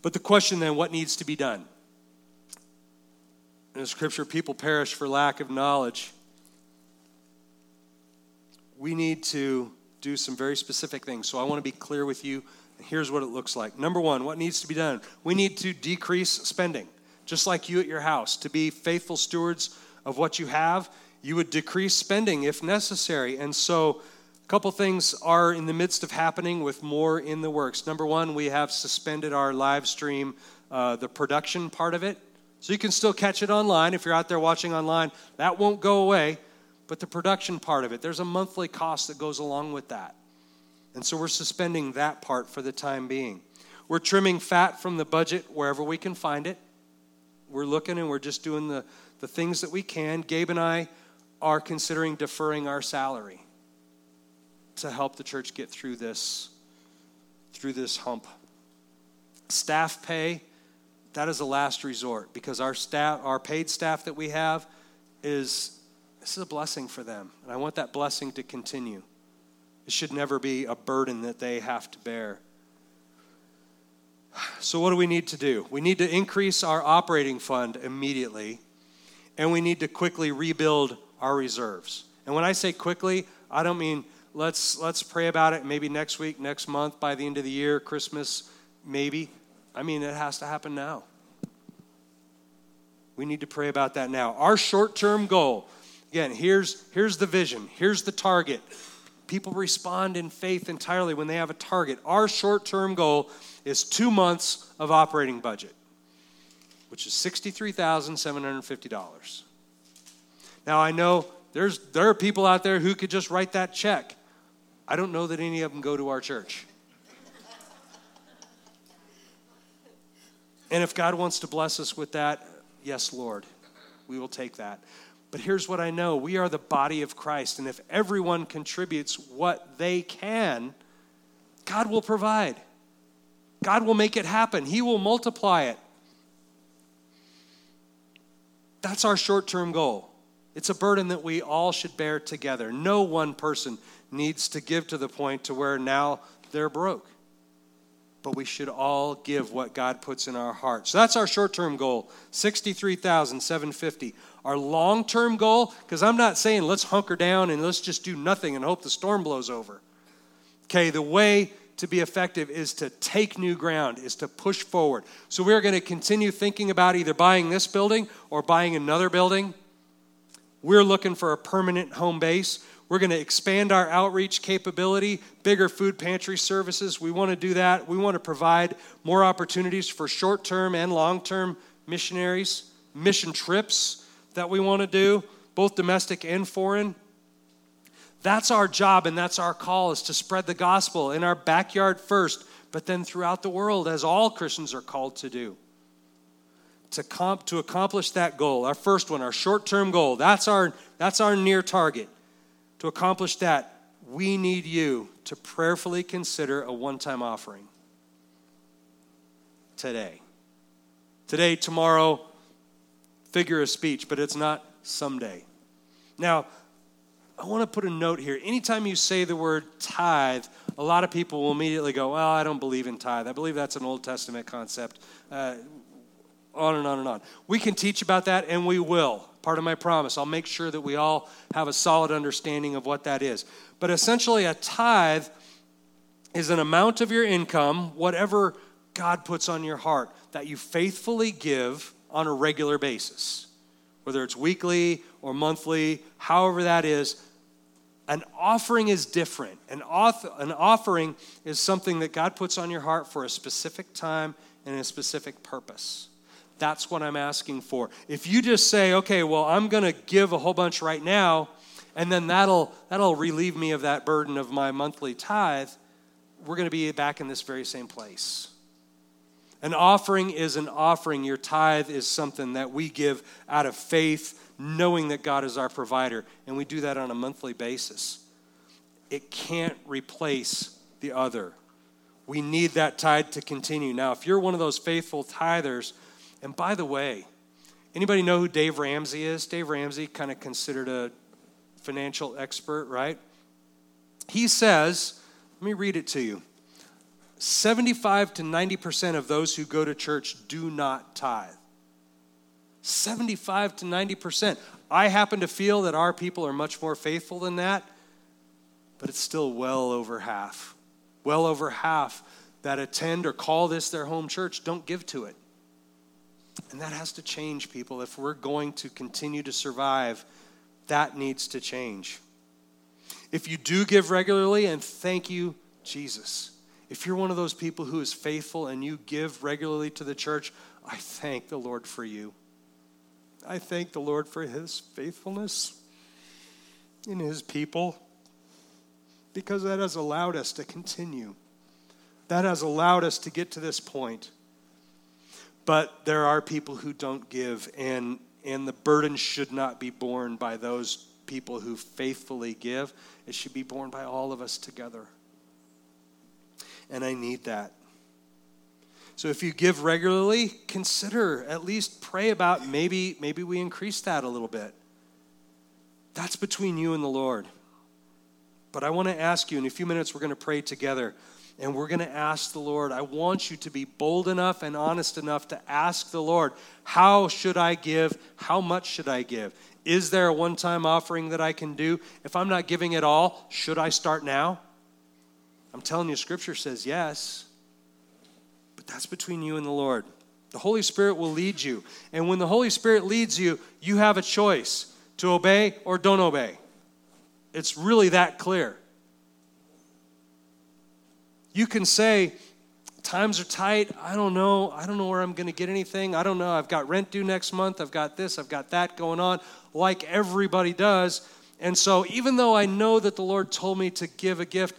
A: But the question then, what needs to be done? In scripture, people perish for lack of knowledge. We need to do some very specific things. So I want to be clear with you. Here's what it looks like. Number one, what needs to be done? We need to decrease spending, just like you at your house. To be faithful stewards of what you have, you would decrease spending if necessary. And so, a couple things are in the midst of happening with more in the works. Number one, we have suspended our live stream, uh, the production part of it. So you can still catch it online if you're out there watching online. That won't go away. But the production part of it, there's a monthly cost that goes along with that. And so we're suspending that part for the time being. We're trimming fat from the budget wherever we can find it. We're looking and we're just doing the, the things that we can. Gabe and I are considering deferring our salary to help the church get through this through this hump. Staff pay, that is a last resort because our staff, our paid staff that we have, is this is a blessing for them. And I want that blessing to continue. It should never be a burden that they have to bear. So, what do we need to do? We need to increase our operating fund immediately, and we need to quickly rebuild our reserves. And when I say quickly, I don't mean let's let's pray about it maybe next week, next month, by the end of the year, Christmas, maybe. I mean, it has to happen now. We need to pray about that now. Our short term goal, again, here's, here's the vision, here's the target. people respond in faith entirely when they have a target. Our short term goal is two months of operating budget, which is $63,750. Now, I know there's, there are people out there who could just write that check. I don't know that any of them go to our church. And if God wants to bless us with that, yes, Lord, we will take that. But here's what I know we are the body of Christ, and if everyone contributes what they can, God will provide. God will make it happen, He will multiply it. That's our short term goal. It's a burden that we all should bear together. No one person needs to give to the point to where now they're broke. But we should all give what God puts in our hearts. So that's our short-term goal, 63,750. Our long-term goal, because I'm not saying let's hunker down and let's just do nothing and hope the storm blows over. Okay, the way to be effective is to take new ground, is to push forward. So we're going to continue thinking about either buying this building or buying another building. We're looking for a permanent home base. We're going to expand our outreach capability, bigger food pantry services. We want to do that. We want to provide more opportunities for short term and long term missionaries, mission trips that we want to do, both domestic and foreign. That's our job and that's our call is to spread the gospel in our backyard first, but then throughout the world, as all Christians are called to do to, comp, to accomplish that goal, our first one, our short term goal, that's our, that's our near target. To accomplish that, we need you to prayerfully consider a one time offering today. Today, tomorrow, figure of speech, but it's not someday. Now, I want to put a note here. Anytime you say the word tithe, a lot of people will immediately go, Well, I don't believe in tithe. I believe that's an Old Testament concept. Uh, on and on and on. We can teach about that, and we will. Part of my promise. I'll make sure that we all have a solid understanding of what that is. But essentially, a tithe is an amount of your income, whatever God puts on your heart, that you faithfully give on a regular basis. Whether it's weekly or monthly, however that is, an offering is different. An, auth- an offering is something that God puts on your heart for a specific time and a specific purpose. That's what I'm asking for. If you just say, okay, well, I'm going to give a whole bunch right now, and then that'll, that'll relieve me of that burden of my monthly tithe, we're going to be back in this very same place. An offering is an offering. Your tithe is something that we give out of faith, knowing that God is our provider, and we do that on a monthly basis. It can't replace the other. We need that tithe to continue. Now, if you're one of those faithful tithers, and by the way, anybody know who Dave Ramsey is? Dave Ramsey, kind of considered a financial expert, right? He says, let me read it to you 75 to 90% of those who go to church do not tithe. 75 to 90%. I happen to feel that our people are much more faithful than that, but it's still well over half. Well over half that attend or call this their home church don't give to it. And that has to change, people. If we're going to continue to survive, that needs to change. If you do give regularly, and thank you, Jesus. If you're one of those people who is faithful and you give regularly to the church, I thank the Lord for you. I thank the Lord for his faithfulness in his people because that has allowed us to continue. That has allowed us to get to this point. But there are people who don't give, and, and the burden should not be borne by those people who faithfully give. It should be borne by all of us together. And I need that. So if you give regularly, consider at least pray about maybe maybe we increase that a little bit. That's between you and the Lord. But I want to ask you in a few minutes we're going to pray together and we're going to ask the Lord. I want you to be bold enough and honest enough to ask the Lord, How should I give? How much should I give? Is there a one time offering that I can do? If I'm not giving at all, should I start now? I'm telling you, Scripture says yes. But that's between you and the Lord. The Holy Spirit will lead you. And when the Holy Spirit leads you, you have a choice to obey or don't obey. It's really that clear. You can say, times are tight. I don't know. I don't know where I'm going to get anything. I don't know. I've got rent due next month. I've got this. I've got that going on, like everybody does. And so, even though I know that the Lord told me to give a gift,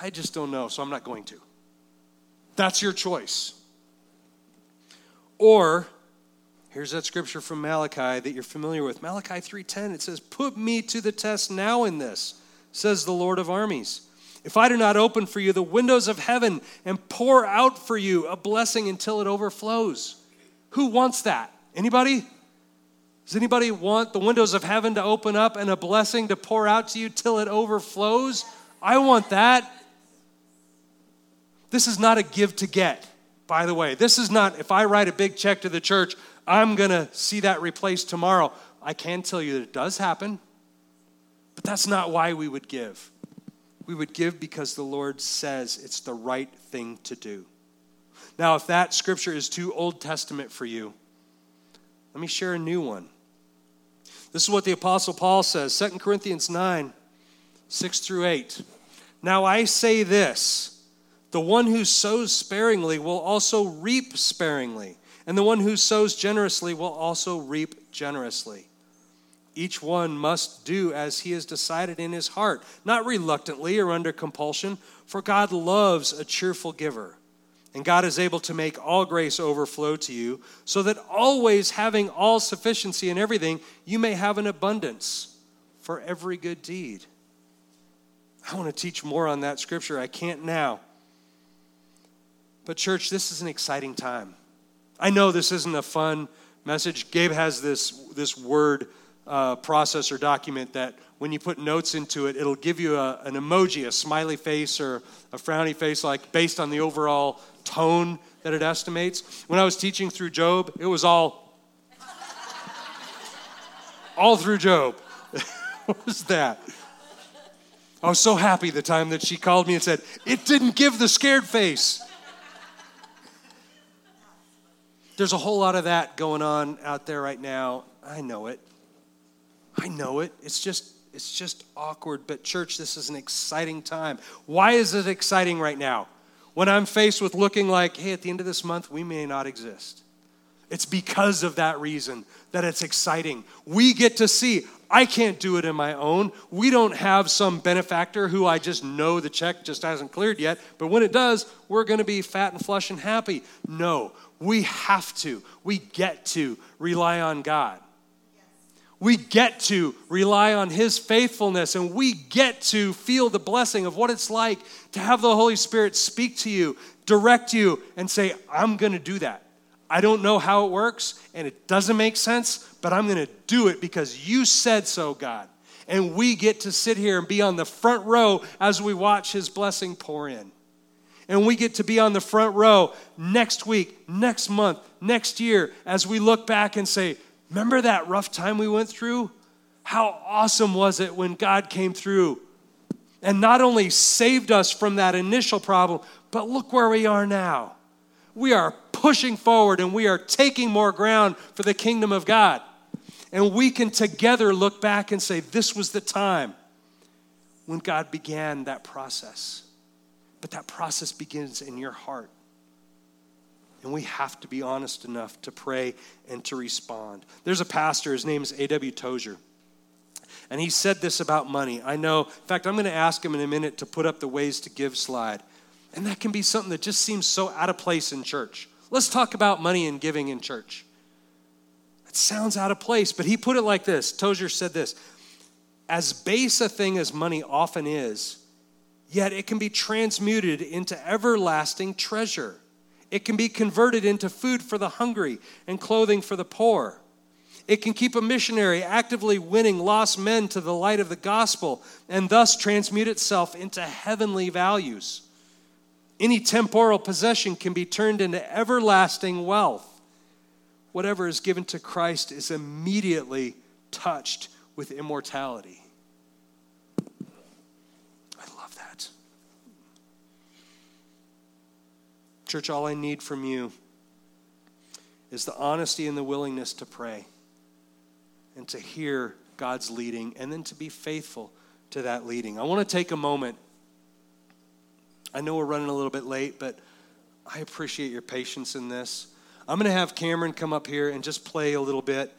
A: I just don't know, so I'm not going to. That's your choice. Or, here's that scripture from Malachi that you're familiar with. Malachi 3:10 it says, "Put me to the test now in this," says the Lord of armies if I do not open for you the windows of heaven and pour out for you a blessing until it overflows. Who wants that? Anybody? Does anybody want the windows of heaven to open up and a blessing to pour out to you till it overflows? I want that. This is not a give to get, by the way. This is not, if I write a big check to the church, I'm going to see that replaced tomorrow. I can tell you that it does happen, but that's not why we would give. We would give because the Lord says it's the right thing to do. Now, if that scripture is too Old Testament for you, let me share a new one. This is what the Apostle Paul says 2 Corinthians 9 6 through 8. Now I say this the one who sows sparingly will also reap sparingly, and the one who sows generously will also reap generously. Each one must do as he has decided in his heart, not reluctantly or under compulsion, for God loves a cheerful giver. And God is able to make all grace overflow to you, so that always having all sufficiency in everything, you may have an abundance for every good deed. I want to teach more on that scripture. I can't now. But, church, this is an exciting time. I know this isn't a fun message. Gabe has this, this word uh, process or document that when you put notes into it, it'll give you a, an emoji, a smiley face or a frowny face, like based on the overall tone that it estimates. When I was teaching through Job, it was all, all through Job. [LAUGHS] what was that? I was so happy the time that she called me and said, It didn't give the scared face. There's a whole lot of that going on out there right now. I know it. I know it. It's just it's just awkward, but church, this is an exciting time. Why is it exciting right now? When I'm faced with looking like, hey, at the end of this month, we may not exist. It's because of that reason that it's exciting. We get to see, I can't do it in my own. We don't have some benefactor who I just know the check just hasn't cleared yet, but when it does, we're going to be fat and flush and happy. No, we have to, we get to rely on God we get to rely on His faithfulness and we get to feel the blessing of what it's like to have the Holy Spirit speak to you, direct you, and say, I'm going to do that. I don't know how it works and it doesn't make sense, but I'm going to do it because you said so, God. And we get to sit here and be on the front row as we watch His blessing pour in. And we get to be on the front row next week, next month, next year as we look back and say, Remember that rough time we went through? How awesome was it when God came through and not only saved us from that initial problem, but look where we are now. We are pushing forward and we are taking more ground for the kingdom of God. And we can together look back and say, this was the time when God began that process. But that process begins in your heart. And we have to be honest enough to pray and to respond. There's a pastor, his name is A.W. Tozer. And he said this about money. I know, in fact, I'm going to ask him in a minute to put up the ways to give slide. And that can be something that just seems so out of place in church. Let's talk about money and giving in church. It sounds out of place, but he put it like this Tozer said this As base a thing as money often is, yet it can be transmuted into everlasting treasure. It can be converted into food for the hungry and clothing for the poor. It can keep a missionary actively winning lost men to the light of the gospel and thus transmute itself into heavenly values. Any temporal possession can be turned into everlasting wealth. Whatever is given to Christ is immediately touched with immortality. Church, all I need from you is the honesty and the willingness to pray and to hear God's leading and then to be faithful to that leading. I want to take a moment. I know we're running a little bit late, but I appreciate your patience in this. I'm going to have Cameron come up here and just play a little bit,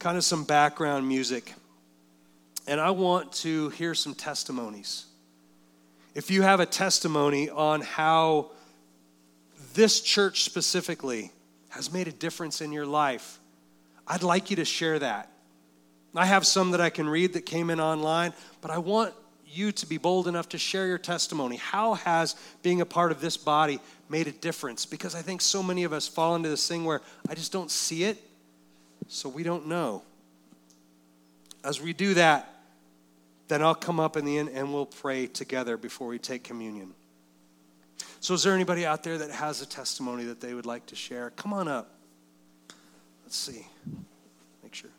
A: kind of some background music. And I want to hear some testimonies. If you have a testimony on how this church specifically has made a difference in your life, I'd like you to share that. I have some that I can read that came in online, but I want you to be bold enough to share your testimony. How has being a part of this body made a difference? Because I think so many of us fall into this thing where I just don't see it, so we don't know. As we do that, then I'll come up in the end and we'll pray together before we take communion. So, is there anybody out there that has a testimony that they would like to share? Come on up. Let's see. Make sure.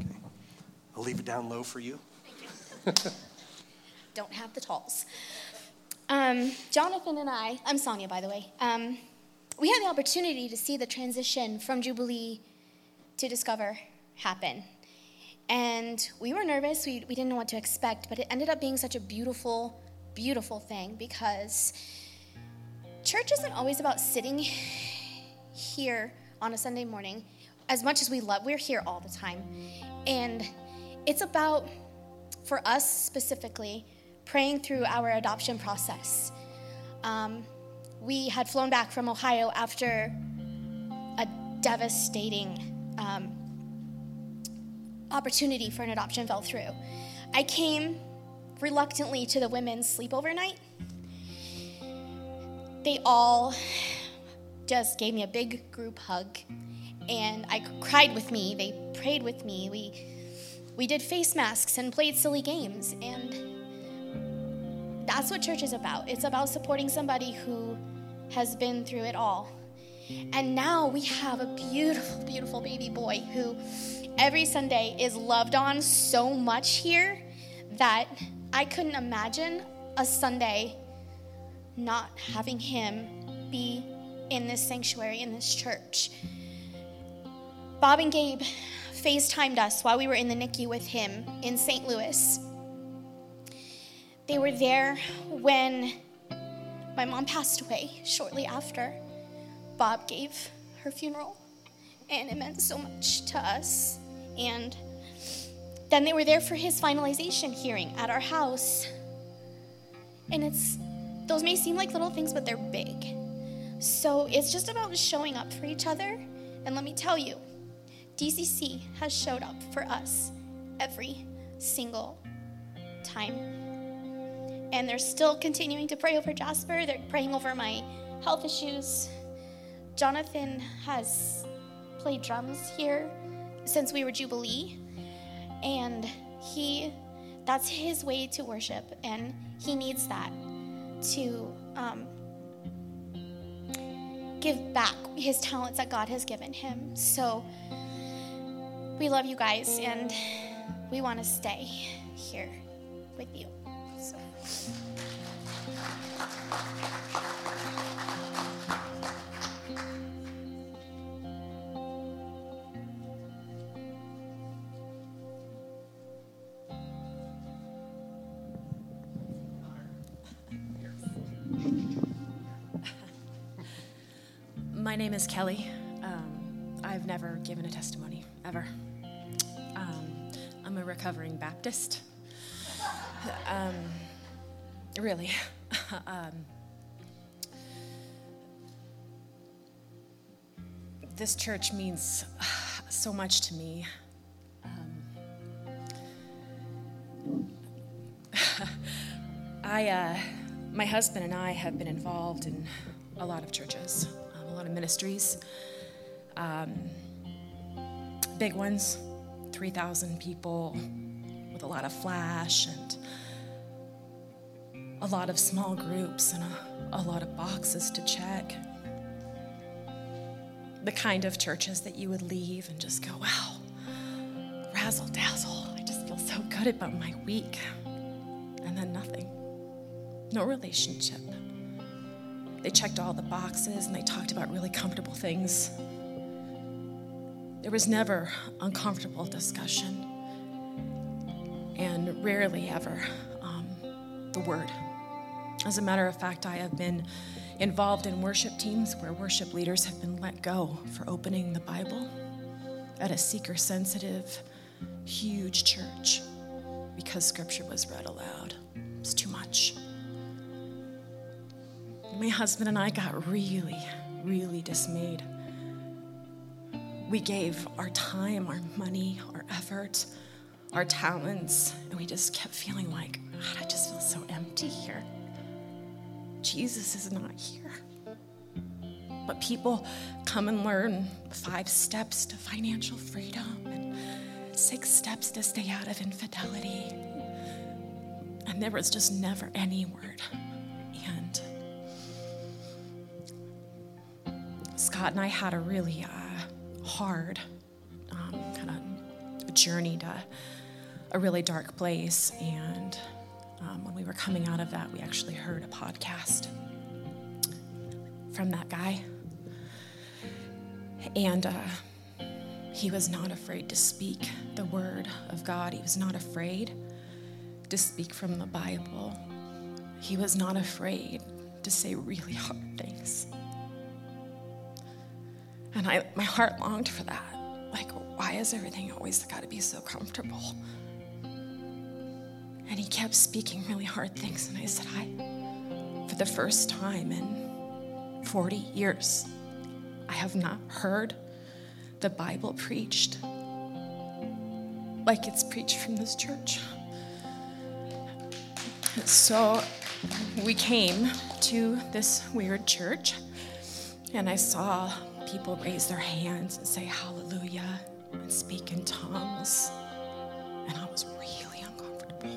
A: Okay. I'll leave it down low for you. [LAUGHS]
B: Don't have the talls. Um, Jonathan and I, I'm Sonia, by the way, um, we had the opportunity to see the transition from Jubilee to Discover happen. And we were nervous, we, we didn't know what to expect, but it ended up being such a beautiful, beautiful thing because church isn't always about sitting here on a Sunday morning. As much as we love, we're here all the time. And it's about, for us specifically, praying through our adoption process. Um, we had flown back from Ohio after a devastating um, opportunity for an adoption fell through. I came reluctantly to the women's sleepover night. They all just gave me a big group hug and I cried with me. They prayed with me. We we did face masks and played silly games and that's what church is about. It's about supporting somebody who has been through it all. And now we have a beautiful, beautiful baby boy who every Sunday is loved on so much here that I couldn't imagine a Sunday not having him be in this sanctuary, in this church. Bob and Gabe FaceTimed us while we were in the NICU with him in St. Louis. They were there when my mom passed away shortly after Bob gave her funeral, and it meant so much to us. And then they were there for his finalization hearing at our house. And it's those may seem like little things, but they're big. So it's just about showing up for each other. And let me tell you, DCC has showed up for us every single time. And they're still continuing to pray over Jasper. They're praying over my health issues. Jonathan has played drums here since we were Jubilee. And he, that's his way to worship. And he needs that to um, give back his talents that God has given him. So we love you guys and we want to stay here with you. So.
C: My name is Kelly. Um, I've never given a testimony, ever. Um, I'm a recovering Baptist. Um, really. [LAUGHS] Um, this church means [SIGHS] so much to me. Um, [LAUGHS] I, uh, my husband and I have been involved in a lot of churches lot of ministries. Um, big ones, 3,000 people with a lot of flash and a lot of small groups and a, a lot of boxes to check. The kind of churches that you would leave and just go, wow, razzle dazzle. I just feel so good about my week. And then nothing. No relationship. They checked all the boxes and they talked about really comfortable things. There was never uncomfortable discussion. And rarely ever um, the word. As a matter of fact, I have been involved in worship teams where worship leaders have been let go for opening the Bible at a seeker sensitive, huge church because scripture was read aloud. It's too much. My husband and I got really, really dismayed. We gave our time, our money, our effort, our talents, and we just kept feeling like, God, I just feel so empty here. Jesus is not here. But people come and learn five steps to financial freedom and six steps to stay out of infidelity. And there was just never any word. And Scott and I had a really uh, hard um, kind of journey to a really dark place. And um, when we were coming out of that, we actually heard a podcast from that guy. And uh, he was not afraid to speak the word of God, he was not afraid to speak from the Bible. He was not afraid to say really hard things. And I, my heart longed for that. Like, why is everything always got to be so comfortable? And he kept speaking really hard things. And I said, I, for the first time in 40 years, I have not heard the Bible preached like it's preached from this church. So we came to this weird church, and I saw people raise their hands and say hallelujah and speak in tongues. And I was really uncomfortable.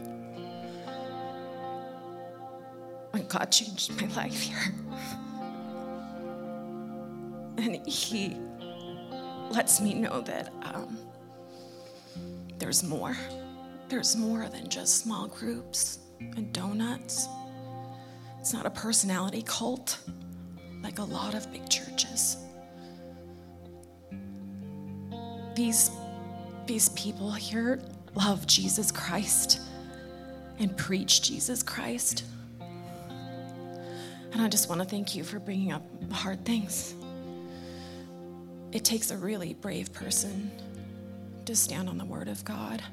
C: When God changed my life here. And He lets me know that um, there's more. There's more than just small groups and donuts. It's not a personality cult like a lot of big churches. These, these people here love Jesus Christ and preach Jesus Christ. And I just want to thank you for bringing up hard things. It takes a really brave person to stand on the Word of God.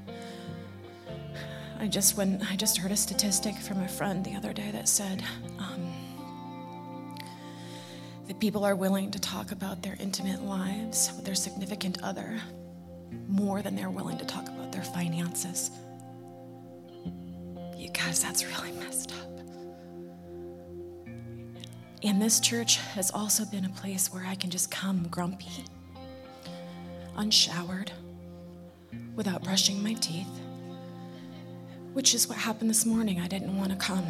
C: I just when I just heard a statistic from a friend the other day that said um, that people are willing to talk about their intimate lives with their significant other more than they're willing to talk about their finances. You guys, that's really messed up. And this church has also been a place where I can just come grumpy, unshowered, without brushing my teeth, which is what happened this morning. I didn't want to come.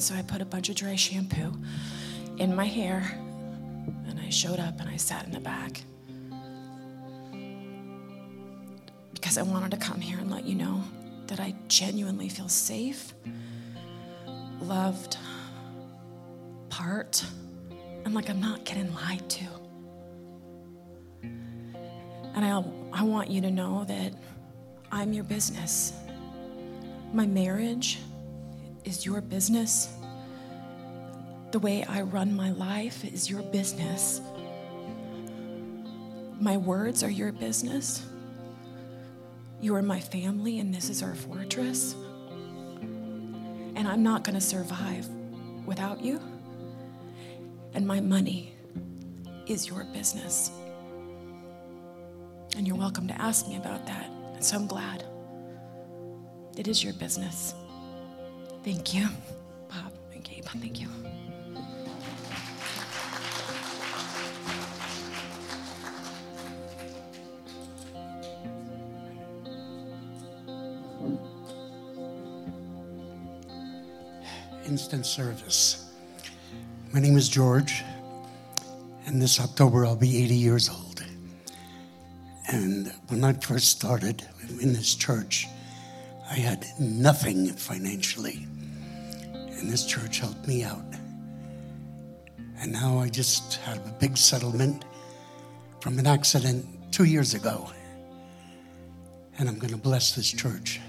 C: And so I put a bunch of dry shampoo in my hair and I showed up and I sat in the back. Because I wanted to come here and let you know that I genuinely feel safe, loved, part, and like I'm not getting lied to. And I, I want you to know that I'm your business. My marriage is your business. The way I run my life is your business. My words are your business. You are my family, and this is our fortress. And I'm not going to survive without you. And my money is your business. And you're welcome to ask me about that. And so I'm glad. It is your business. Thank you, Bob and Gabe. Thank you.
D: instant service. My name is George, and this October I'll be 80 years old. And when I first started in this church, I had nothing financially, and this church helped me out. And now I just had a big settlement from an accident two years ago, and I'm going to bless this church.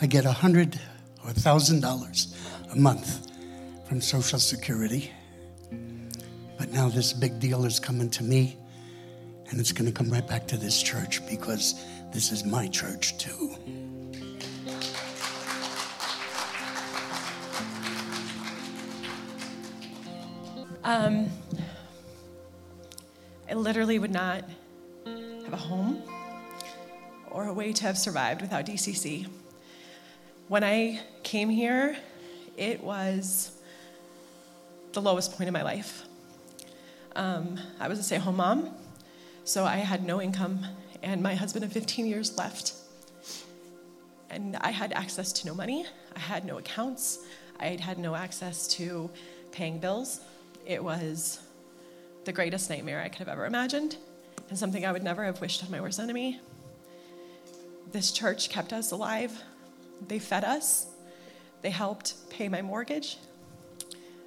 D: I get a hundred or a thousand dollars a month from Social Security, but now this big deal is coming to me, and it's going to come right back to this church because this is my church too.
E: Um, I literally would not have a home or a way to have survived without DCC. When I came here, it was the lowest point in my life. Um, I was a stay at home mom, so I had no income, and my husband of 15 years left. And I had access to no money, I had no accounts, I had no access to paying bills. It was the greatest nightmare I could have ever imagined, and something I would never have wished on my worst enemy. This church kept us alive. They fed us. They helped pay my mortgage.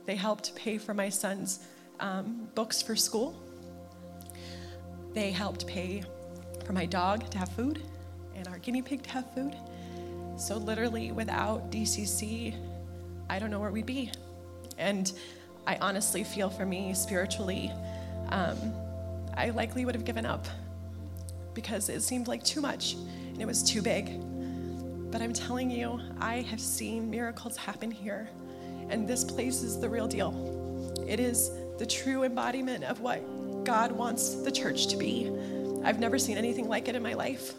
E: They helped pay for my son's um, books for school. They helped pay for my dog to have food and our guinea pig to have food. So, literally, without DCC, I don't know where we'd be. And I honestly feel for me spiritually, um, I likely would have given up because it seemed like too much and it was too big. But I'm telling you, I have seen miracles happen here, and this place is the real deal. It is the true embodiment of what God wants the church to be. I've never seen anything like it in my life.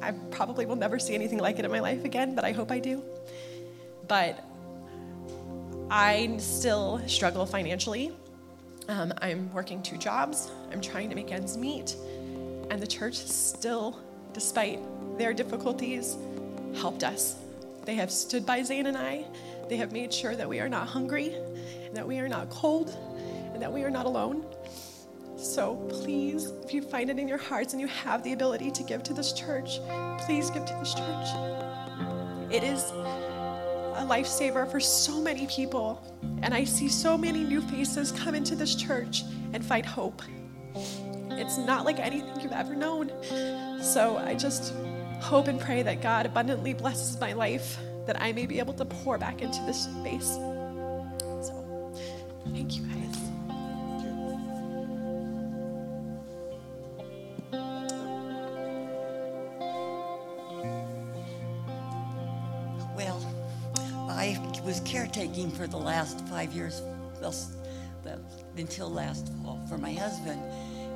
E: I probably will never see anything like it in my life again, but I hope I do. But I still struggle financially. Um, I'm working two jobs, I'm trying to make ends meet, and the church still, despite their difficulties, helped us. They have stood by Zane and I. They have made sure that we are not hungry, and that we are not cold, and that we are not alone. So please, if you find it in your hearts and you have the ability to give to this church, please give to this church. It is a lifesaver for so many people. And I see so many new faces come into this church and find hope. It's not like anything you've ever known. So I just hope and pray that God abundantly blesses my life, that I may be able to pour back into this space. So thank you guys.
F: Was caretaking for the last five years, well, until last fall, for my husband.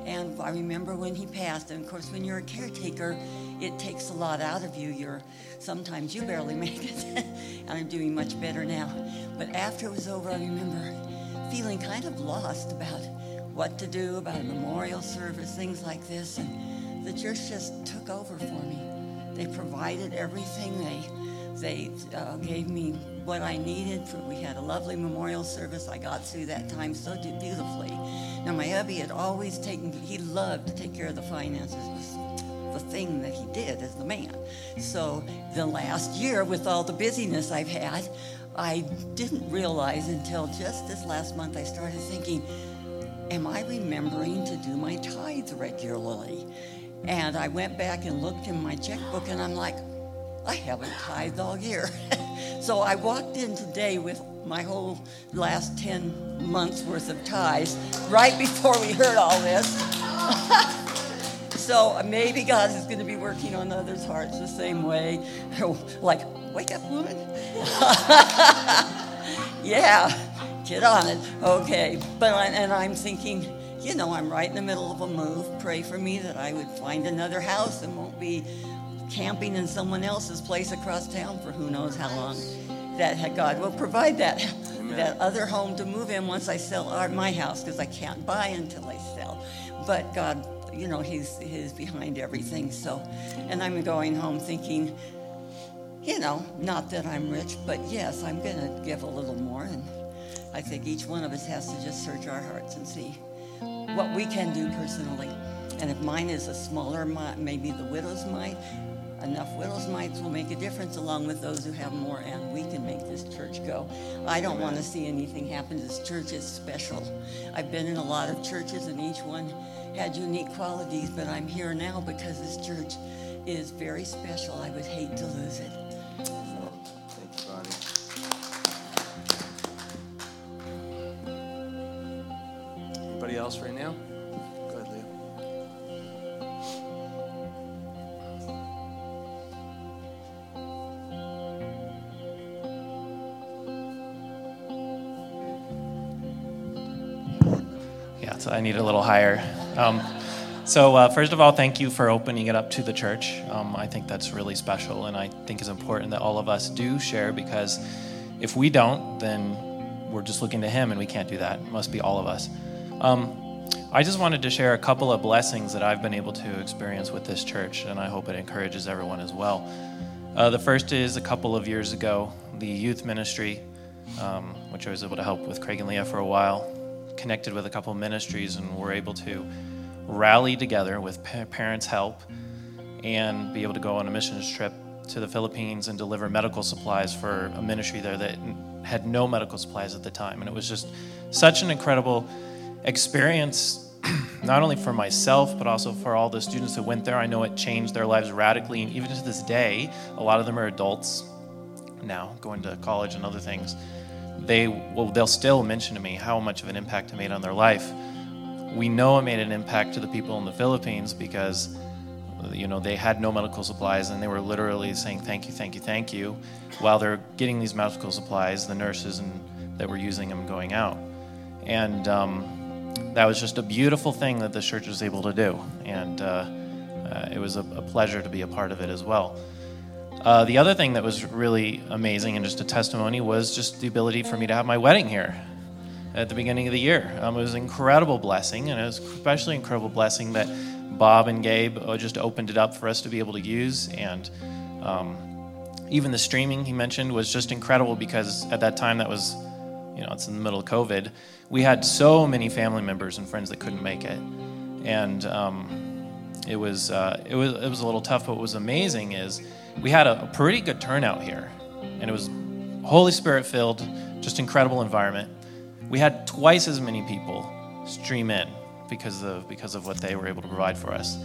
F: And I remember when he passed, and of course, when you're a caretaker, it takes a lot out of you. You're sometimes you barely [LAUGHS] make it, and I'm doing much better now. But after it was over, I remember feeling kind of lost about what to do about a memorial service, things like this, and the church just took over for me. They provided everything. They they uh, gave me what I needed. For, we had a lovely memorial service. I got through that time so beautifully. Now my hubby had always taken. He loved to take care of the finances. It was the thing that he did as the man. So the last year, with all the busyness I've had, I didn't realize until just this last month I started thinking, am I remembering to do my tithes regularly? And I went back and looked in my checkbook and I'm like, I haven't tithed all year. [LAUGHS] so I walked in today with my whole last 10 months worth of ties right before we heard all this. [LAUGHS] so maybe God is going to be working on others' hearts the same way. [LAUGHS] like, wake up, woman. [LAUGHS] yeah, get on it. Okay. But I, and I'm thinking, you know, I'm right in the middle of a move. Pray for me that I would find another house and won't be camping in someone else's place across town for who knows how long. That God will provide that that other home to move in once I sell our, my house because I can't buy until I sell. But God, you know, He's He's behind everything. So, and I'm going home thinking, you know, not that I'm rich, but yes, I'm going to give a little more. And I think each one of us has to just search our hearts and see what we can do personally. And if mine is a smaller, mi- maybe the widow's mite, enough widows mites will make a difference along with those who have more, and we can make this church go. I don't want to see anything happen this church. It's special. I've been in a lot of churches, and each one had unique qualities, but I'm here now because this church is very special. I would hate to lose it.
A: Thank. Anybody else right now?
G: So I need a little higher. Um, so, uh, first of all, thank you for opening it up to the church. Um, I think that's really special, and I think it's important that all of us do share because if we don't, then we're just looking to Him, and we can't do that. It must be all of us. Um, I just wanted to share a couple of blessings that I've been able to experience with this church, and I hope it encourages everyone as well. Uh, the first is a couple of years ago, the youth ministry, um, which I was able to help with Craig and Leah for a while, connected with a couple ministries, and were able to rally together with pa- parents' help and be able to go on a missions trip to the Philippines and deliver medical supplies for a ministry there that had no medical supplies at the time. And it was just such an incredible experience, [CLEARS THROAT] not only for myself, but also for all the students that went there. I know it changed their lives radically. And even to this day, a lot of them are adults now, going to college and other things. They will, they'll still mention to me how much of an impact it made on their life. We know it made an impact to the people in the Philippines because you know they had no medical supplies and they were literally saying thank you thank you thank you while they're getting these medical supplies the nurses and that were using them going out. And um, that was just a beautiful thing that the church was able to do. And uh, uh, it was a, a pleasure to be a part of it as well uh, the other thing that was really amazing and just a testimony was just the ability for me to have my wedding here at the beginning of the year. Um, it was an incredible blessing, and it was especially an incredible blessing that Bob and Gabe uh, just opened it up for us to be able to use. And um, even the streaming he mentioned was just incredible because at that time that was, you know, it's in the middle of COVID. We had so many family members and friends that couldn't make it, and um, it was uh, it was it was a little tough. But what was amazing is we had a, a pretty good turnout here, and it was Holy Spirit filled, just incredible environment. We had twice as many people stream in because of because of what they were able to provide for us.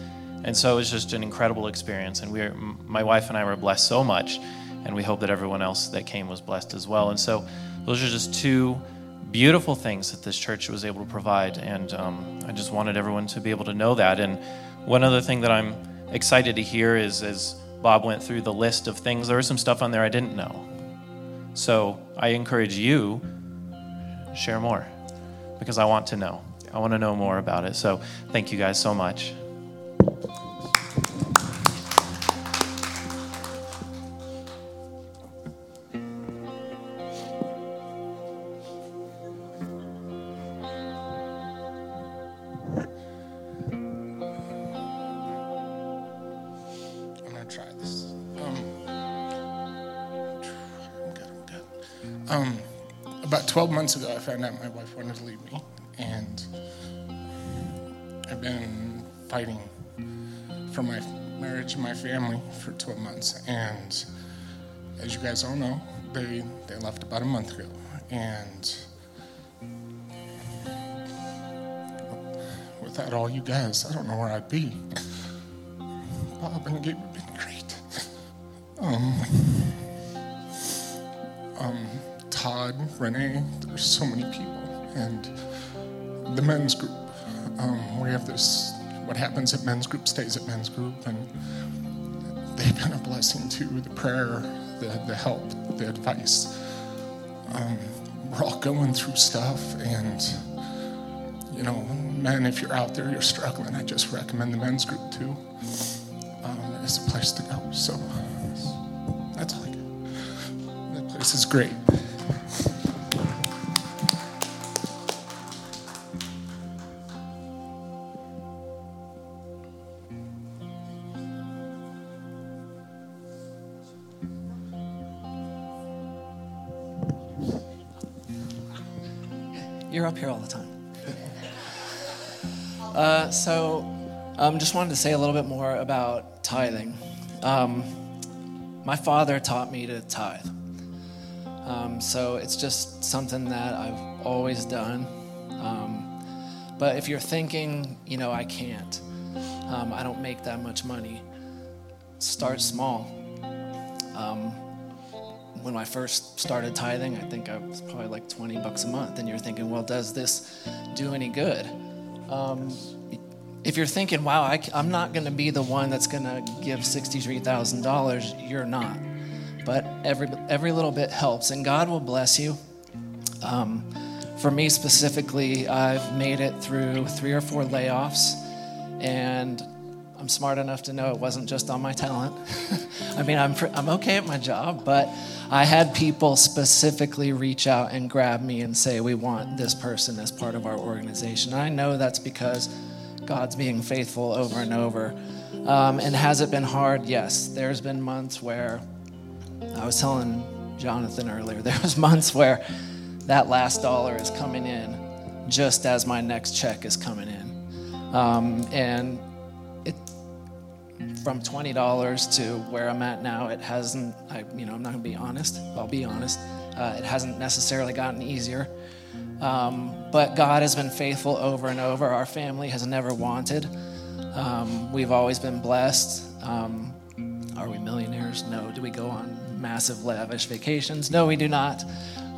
G: And so it was just an incredible experience and we were, my wife and i were blessed so much and we hope that everyone else that came was blessed as well. And so those are just two beautiful things that this church was able to provide and um, i just wanted everyone to be able to know that. And one other thing that i'm excited to hear is as bob went through the list of things there was some stuff on there i didn't know so i encourage you share more because I want to know. I want to know more about it. So thank you guys so much.
H: Found out my wife wanted to leave me, and I've been fighting for my marriage and my family for 12 months. And as you guys all know, they they left about a month ago, and without all you guys, I don't know where I'd be. Bob and Gabe have been great. Um, um, Todd, Renee, there's so many people. And the men's group, um, we have this, what happens at men's group stays at men's group. And they've been a blessing too the prayer, the, the help, the advice. Um, we're all going through stuff. And, you know, men, if you're out there, you're struggling, I just recommend the men's group too um, is a place to go. So that's all I got. That place is great.
I: Up here all the time. Uh, so, um, just wanted to say a little bit more about tithing. Um, my father taught me to tithe. Um, so it's just something that I've always done. Um, but if you're thinking, you know, I can't, um, I don't make that much money, start small. When I first started tithing, I think I was probably like 20 bucks a month. And you're thinking, well, does this do any good? Um, if you're thinking, wow, I, am not going to be the one that's going to give $63,000, you're not. But every, every little bit helps, and God will bless you. Um, for me specifically, I've made it through three or four layoffs, and I'm smart enough to know it wasn't just on my talent. [LAUGHS] I mean, I'm, I'm okay at my job, but I had people specifically reach out and grab me and say, We want this person as part of our organization. I know that's because God's being faithful over and over. Um, and has it been hard? Yes. There's been months where I was telling Jonathan earlier, [LAUGHS] there was months where that last dollar is coming in just as my next check is coming in. Um, and it, from $20 to where I'm at now, it hasn't, I, you know, I'm not gonna be honest, I'll be honest. Uh, it hasn't necessarily gotten easier. Um, but God has been faithful over and over. Our family has never wanted. Um, we've always been blessed. Um, are we millionaires? No. Do we go on massive, lavish vacations? No, we do not.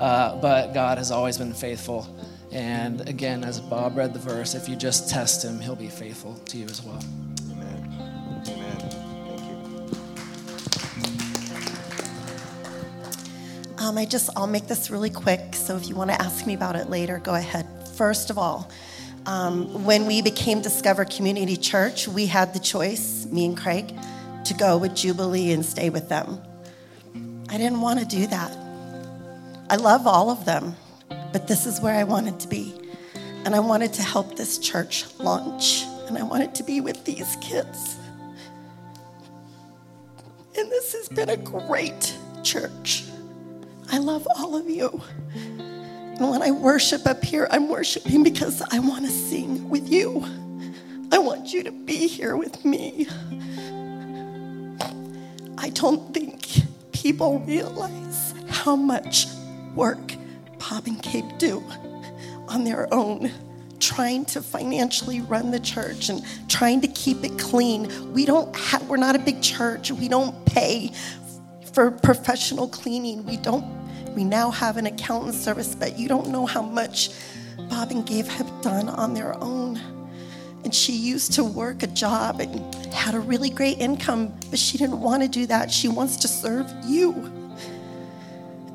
I: Uh, but God has always been faithful. And again, as Bob read the verse, if you just test him, he'll be faithful to you as well.
J: Um, I just, I'll make this really quick. So if you want to ask me about it later, go ahead. First of all, um, when we became Discover Community Church, we had the choice, me and Craig, to go with Jubilee and stay with them. I didn't want to do that. I love all of them, but this is where I wanted to be. And I wanted to help this church launch, and I wanted to be with these kids. And this has been a great church. I love all of you. And when I worship up here, I'm worshiping because I want to sing with you. I want you to be here with me. I don't think people realize how much work Bob and Kate do on their own, trying to financially run the church and trying to keep it clean. We don't we're not a big church. We don't pay for professional cleaning. We don't, we now have an accountant service, but you don't know how much Bob and Gabe have done on their own. And she used to work a job and had a really great income, but she didn't want to do that. She wants to serve you.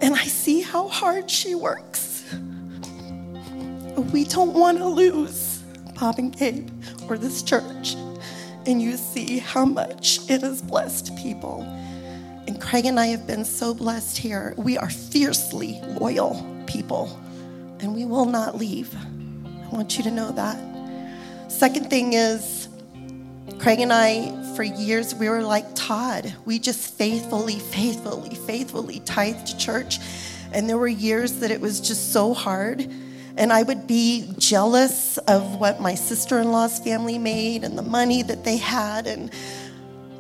J: And I see how hard she works. We don't want to lose Bob and Gabe or this church. And you see how much it has blessed people. And Craig and I have been so blessed here. We are fiercely loyal people, and we will not leave. I want you to know that. Second thing is, Craig and I, for years, we were like Todd. We just faithfully, faithfully, faithfully tithed to church. And there were years that it was just so hard. And I would be jealous of what my sister in law's family made and the money that they had. And,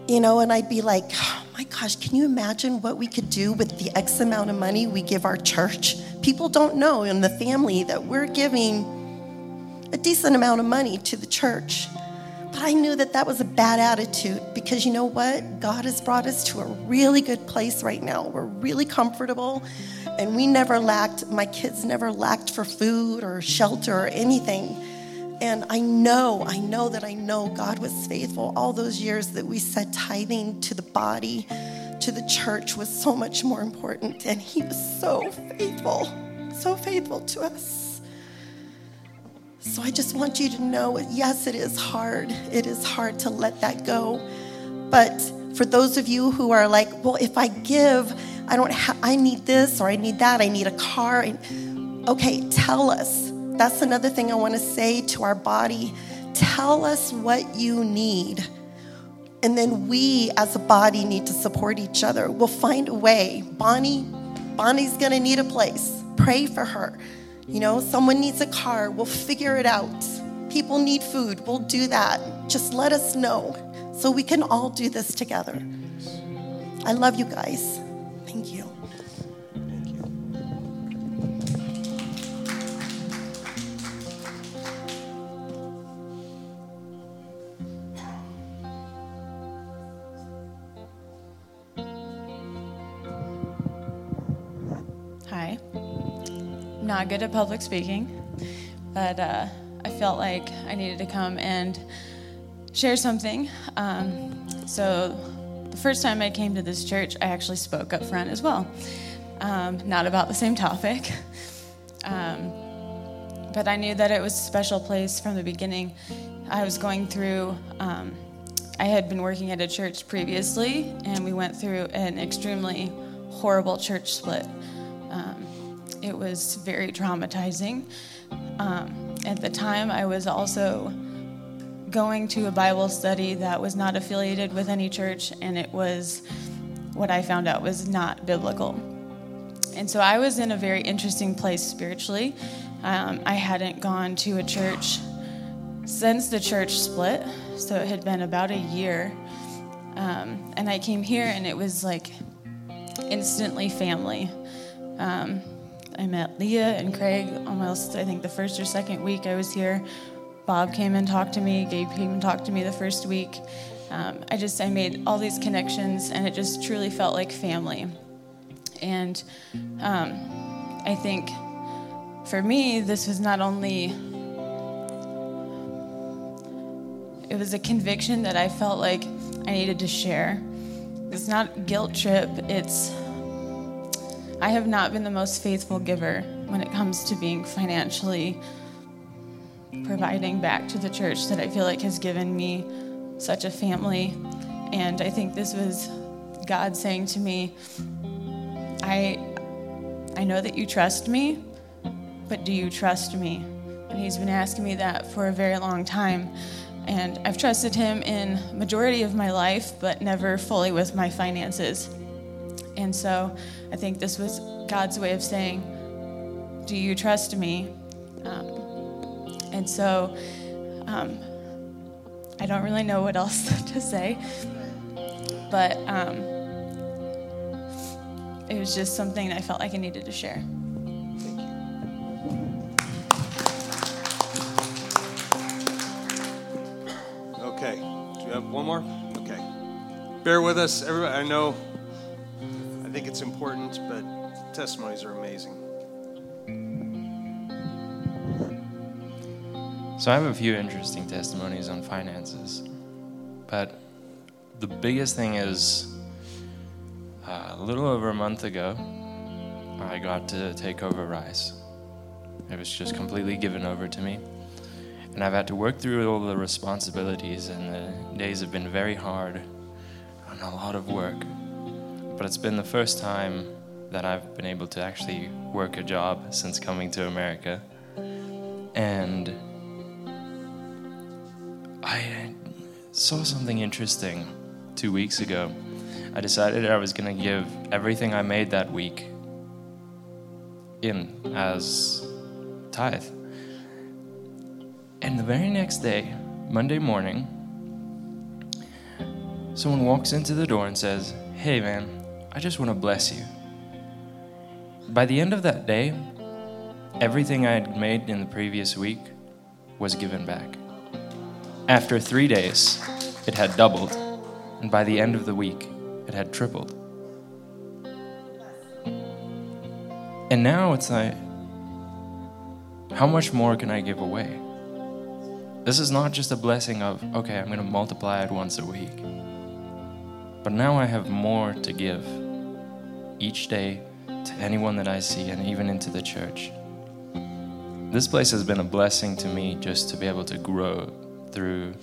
J: you know, and I'd be like, oh my gosh, can you imagine what we could do with the X amount of money we give our church? People don't know in the family that we're giving a decent amount of money to the church. But I knew that that was a bad attitude because you know what? God has brought us to a really good place right now. We're really comfortable and we never lacked, my kids never lacked for food or shelter or anything. And I know, I know that I know God was faithful all those years that we said tithing to the body, to the church was so much more important. And He was so faithful, so faithful to us. So I just want you to know yes, it is hard. It is hard to let that go. But for those of you who are like, well, if I give, I don't ha- I need this or I need that, I need a car. Okay, tell us. That's another thing I want to say to our body. Tell us what you need. And then we as a body need to support each other. We'll find a way. Bonnie, Bonnie's going to need a place. Pray for her. You know, someone needs a car. We'll figure it out. People need food. We'll do that. Just let us know so we can all do this together. I love you guys.
K: Not good at public speaking, but uh, I felt like I needed to come and share something. Um, so, the first time I came to this church, I actually spoke up front as well. Um, not about the same topic. [LAUGHS] Um, but I knew that it was a special place from the beginning. I was going through, um, I had been working at a church previously, and we went through an extremely horrible church split. Um, it was very traumatizing. Um, at the time, I was also going to a Bible study that was not affiliated with any church, and it was what I found out was not biblical. And so I was in a very interesting place spiritually. Um, I hadn't gone to a church since the church split, so it had been about a year. Um, and I came here, and it was like instantly family. Um, I met Leah and Craig almost, I think, the first or second week I was here. Bob came and talked to me. Gabe came and talked to me the first week. Um, I just I made all these connections, and it just truly felt like family. And um, I think for me, this was not only it was a conviction that I felt like I needed to share. It's not guilt trip. It's I have not been the most faithful giver when it comes to being financially providing back to the church that I feel like has given me such a family. And I think this was God saying to me, I I know that you trust me, but do you trust me? And he's been asking me that for a very long time. And I've trusted him in majority of my life, but never fully with my finances. And so I think this was God's way of saying, Do you trust me? Um, and so um, I don't really know what else [LAUGHS] to say, but um, it was just something I felt like I needed to share.
A: Okay. Do you have one more? Okay. Bear with us, everybody. I know. It's important, but testimonies are amazing.
L: So I have a few interesting testimonies on finances, but the biggest thing is uh, a little over a month ago, I got to take over Rise. It was just completely given over to me. And I've had to work through all the responsibilities, and the days have been very hard and a lot of work. But it's been the first time that I've been able to actually work a job since coming to America. And I saw something interesting two weeks ago. I decided I was going to give everything I made that week in as tithe. And the very next day, Monday morning, someone walks into the door and says, Hey man, I just want to bless you. By the end of that day, everything I had made in the previous week was given back. After three days, it had doubled, and by the end of the week, it had tripled. And now it's like, how much more can I give away? This is not just a blessing of, okay, I'm going to multiply it once a week. But now I have more to give each day to anyone that I see and even into the church. This place has been a blessing to me just to be able to grow through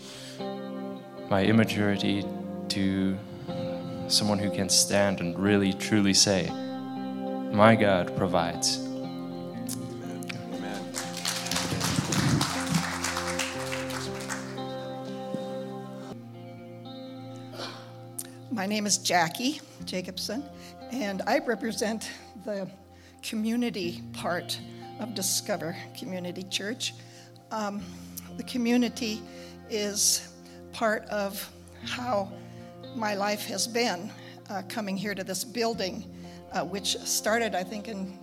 L: my immaturity to someone who can stand and really truly say, My God provides.
M: My name is Jackie Jacobson, and I represent the community part of Discover Community Church. Um, the community is part of how my life has been. uh, coming here to this building, uh, which started, I think, in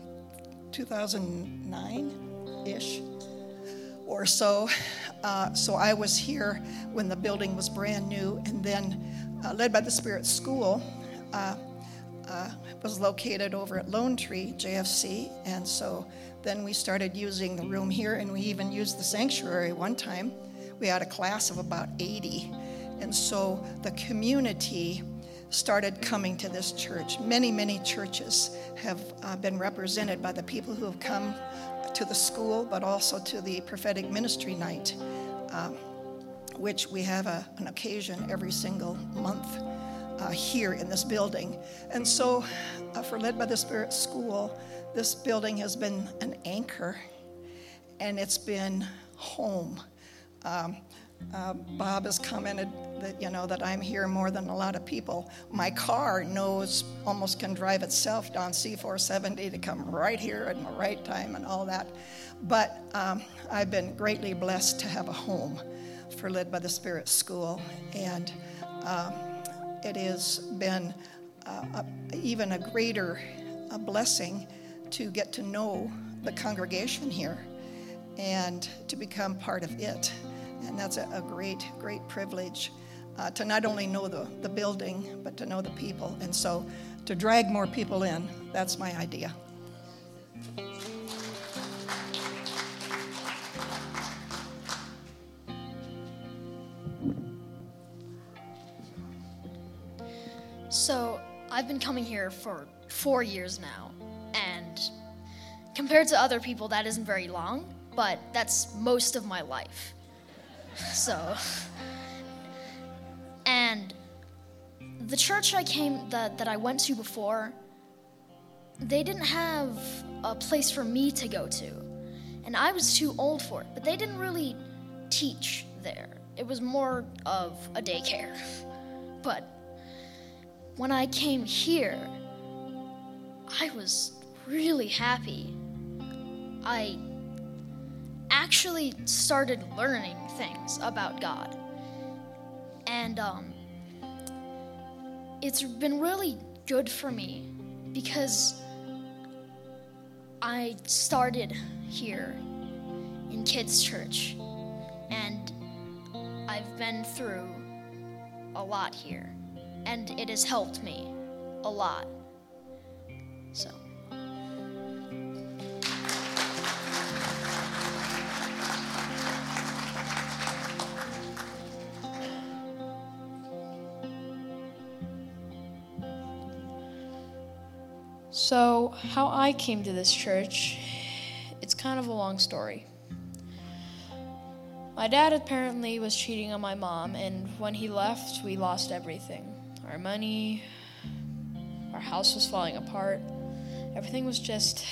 M: 2009 ish or so. Uh, so I was here when the building was brand new, and then uh, led by the Spirit School. Uh, was located over at Lone Tree JFC, and so then we started using the room here, and we even used the sanctuary one time. We had a class of about 80, and so the community started coming to this church. Many, many churches have uh, been represented by the people who have come to the school, but also to the prophetic ministry night, um, which we have a, an occasion every single month uh, here in this building. And so, uh, for Led by the Spirit School, this building has been an anchor and it's been home. Um, uh, Bob has commented that you know that I'm here more than a lot of people. My car knows almost can drive itself down C470 to come right here at the right time and all that. But um, I've been greatly blessed to have a home for Led by the Spirit School, and um, it has been uh, a, even a greater a blessing to get to know the congregation here and to become part of it. And that's a, a great, great privilege uh, to not only know the, the building, but to know the people. And so to drag more people in, that's my idea.
N: So, I've been coming here for four years now, and compared to other people, that isn't very long, but that's most of my life. [LAUGHS] So, and the church I came that, that I went to before, they didn't have a place for me to go to. And I was too old for it, but they didn't really teach there. It was more of a daycare. [LAUGHS] But when I came here, I was really happy. I actually started learning things about God. And um, it's been really good for me because I started here in kids' church and I've been through a lot here and it has helped me a lot. So.
O: So, how I came to this church, it's kind of a long story. My dad apparently was cheating on my mom, and when he left, we lost everything our money, our house was falling apart. Everything was just,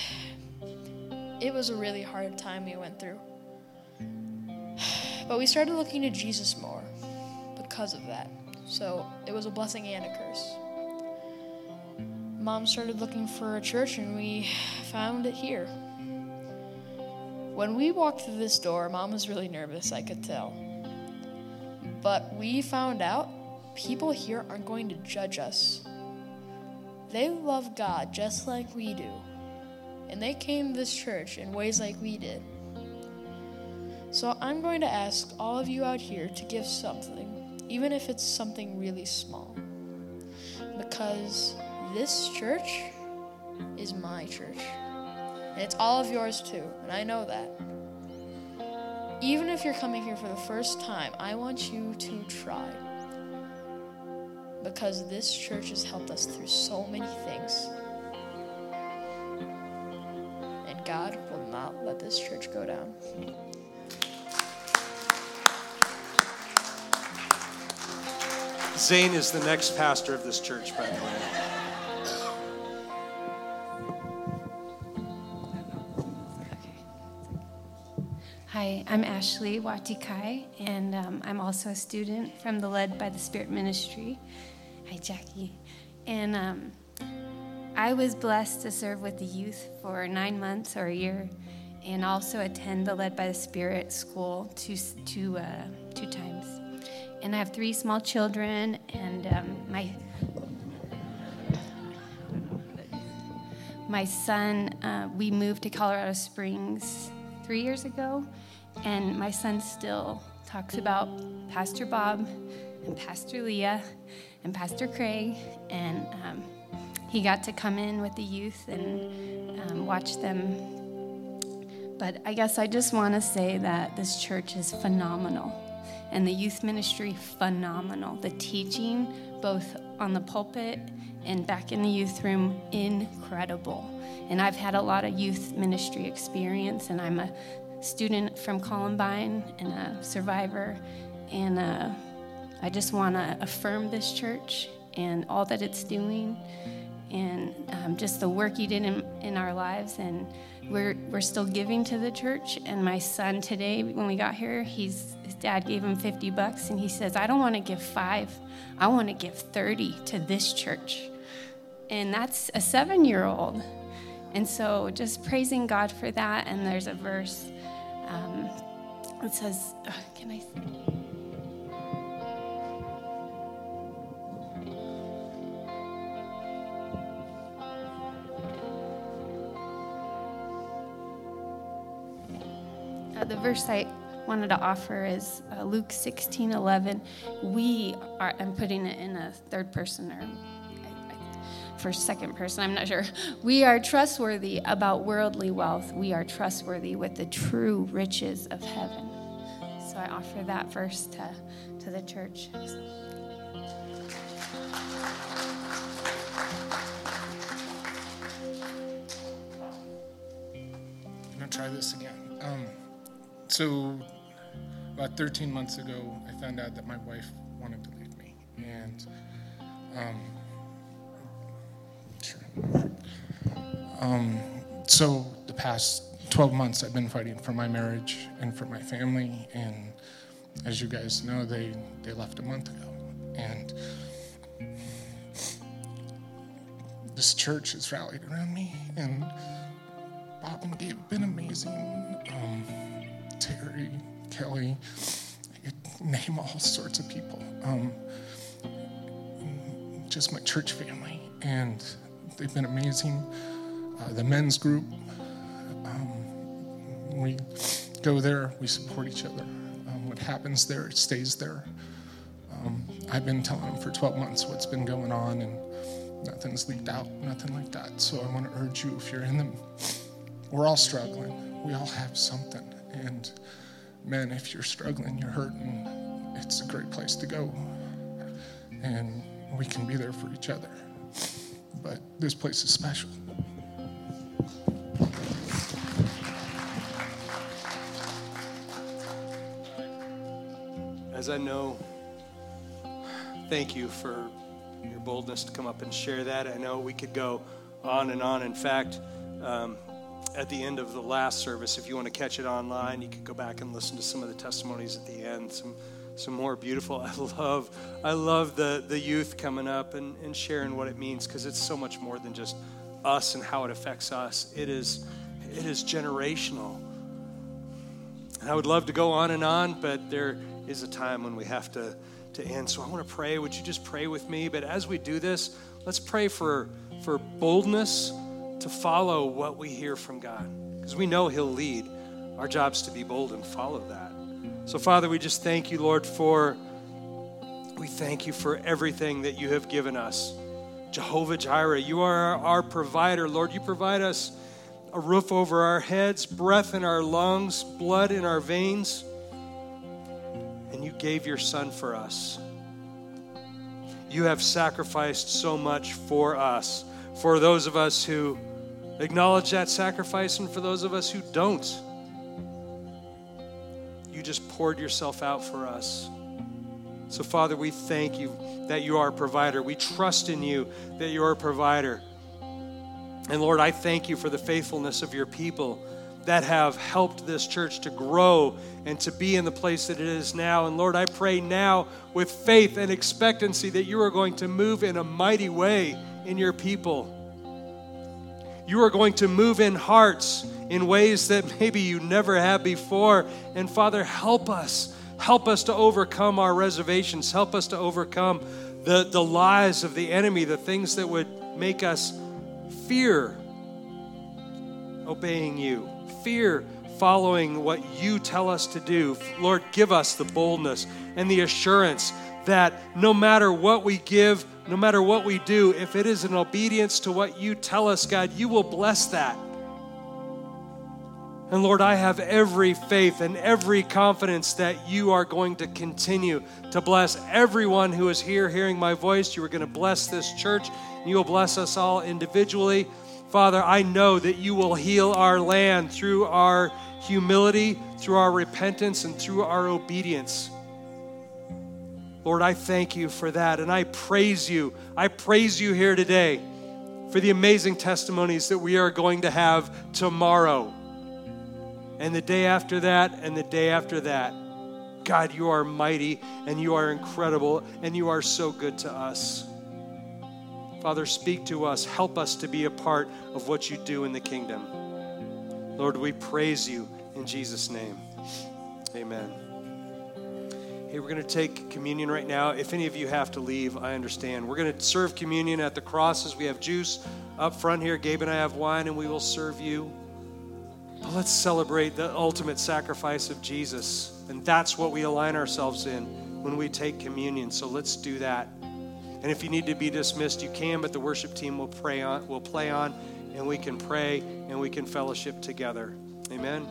O: it was a really hard time we went through. But we started looking to Jesus more because of that. So it was a blessing and a curse. Mom started looking for a church and we found it here. When we walked through this door, Mom was really nervous, I could tell. But we found out people here aren't going to judge us. They love God just like we do. And they came to this church in ways like we did. So I'm going to ask all of you out here to give something, even if it's something really small. Because this church is my church. And it's all of yours too, and I know that. Even if you're coming here for the first time, I want you to try. Because this church has helped us through so many things. And God will not let this church go down.
A: Zane is the next pastor of this church, by the way.
P: Hi, I'm Ashley Watikai, and um, I'm also a student from the Led by the Spirit Ministry. Hi, Jackie. And um, I was blessed to serve with the youth for nine months or a year, and also attend the Led by the Spirit school two, two, uh, two times. And I have three small children, and um, my my son, uh, we moved to Colorado Springs three years ago, and my son still talks about Pastor Bob and Pastor Leah and Pastor Craig, and um, he got to come in with the youth and um, watch them. But I guess I just want to say that this church is phenomenal, and the youth ministry phenomenal. The teaching, both on the pulpit and back in the youth room, incredible. And I've had a lot of youth ministry experience, and I'm a student from Columbine and a survivor. And uh, I just want to affirm this church and all that it's doing, and um, just the work you did in, in our lives. And we're, we're still giving to the church. And my son today, when we got here, he's, his dad gave him 50 bucks, and he says, I don't want to give five, I want to give 30 to this church and that's a seven year old. And so just praising God for that. And there's a verse um, it says, uh, Can I? Uh, the verse I wanted to offer is uh, Luke 16 11. We are, I'm putting it in a third person or for second person, I'm not sure. We are trustworthy about worldly wealth. We are trustworthy with the true riches of heaven. So I offer that verse to, to the church.
H: I'm going to try this again. Um, so, about 13 months ago, I found out that my wife wanted to leave me. And um, um, so the past 12 months, I've been fighting for my marriage and for my family. And as you guys know, they, they left a month ago. And this church has rallied around me. And Bob and Gabe have been amazing. Um, Terry, Kelly, name all sorts of people. Um, just my church family. And they've been amazing. Uh, the men's group, um, we go there, we support each other. Um, what happens there, it stays there. Um, I've been telling them for 12 months what's been going on, and nothing's leaked out, nothing like that. So I want to urge you if you're in them, we're all struggling. We all have something. And men, if you're struggling, you're hurting, it's a great place to go. And we can be there for each other. But this place is special.
A: As I know, thank you for your boldness to come up and share that. I know we could go on and on. In fact, um, at the end of the last service, if you want to catch it online, you could go back and listen to some of the testimonies at the end. Some some more beautiful. [LAUGHS] I love I love the the youth coming up and, and sharing what it means because it's so much more than just us and how it affects us. It is it is generational. And I would love to go on and on, but there is a time when we have to, to end. So I want to pray. Would you just pray with me? But as we do this, let's pray for, for boldness to follow what we hear from God. Because we know He'll lead. Our job's to be bold and follow that. So, Father, we just thank you, Lord, for we thank you for everything that you have given us. Jehovah Jireh, you are our provider. Lord, you provide us a roof over our heads, breath in our lungs, blood in our veins and you gave your son for us. You have sacrificed so much for us, for those of us who acknowledge that sacrifice, and for those of us who don't. You just poured yourself out for us. So, Father, we thank you that you are a provider. We trust in you that you are a provider. And Lord, I thank you for the faithfulness of your people that have helped this church to grow and to be in the place that it is now. And Lord, I pray now with faith and expectancy that you are going to move in a mighty way in your people. You are going to move in hearts in ways that maybe you never have before. And Father, help us. Help us to overcome our reservations. Help us to overcome the, the lies of the enemy, the things that would make us fear obeying you, fear following what you tell us to do. Lord, give us the boldness and the assurance that no matter what we give, no matter what we do, if it is in obedience to what you tell us, God, you will bless that. And Lord, I have every faith and every confidence that you are going to continue to bless everyone who is here hearing my voice. You are going to bless this church, and you will bless us all individually. Father, I know that you will heal our land through our humility, through our repentance, and through our obedience. Lord, I thank you for that, and I praise you. I praise you here today for the amazing testimonies that we are going to have tomorrow and the day after that, and the day after that. God, you are mighty and you are incredible and you are so good to us. Father, speak to us. Help us to be a part of what you do in the kingdom. Lord, we praise you in Jesus' name. Amen. Hey, we're going to take communion right now. If any of you have to leave, I understand. We're going to serve communion at the crosses. We have juice up front here. Gabe and I have wine, and we will serve you. But let's celebrate the ultimate sacrifice of Jesus. And that's what we align ourselves in when we take communion. So let's do that. And if you need to be dismissed, you can, but the worship team will pray on, will play on, and we can pray and we can fellowship together. Amen.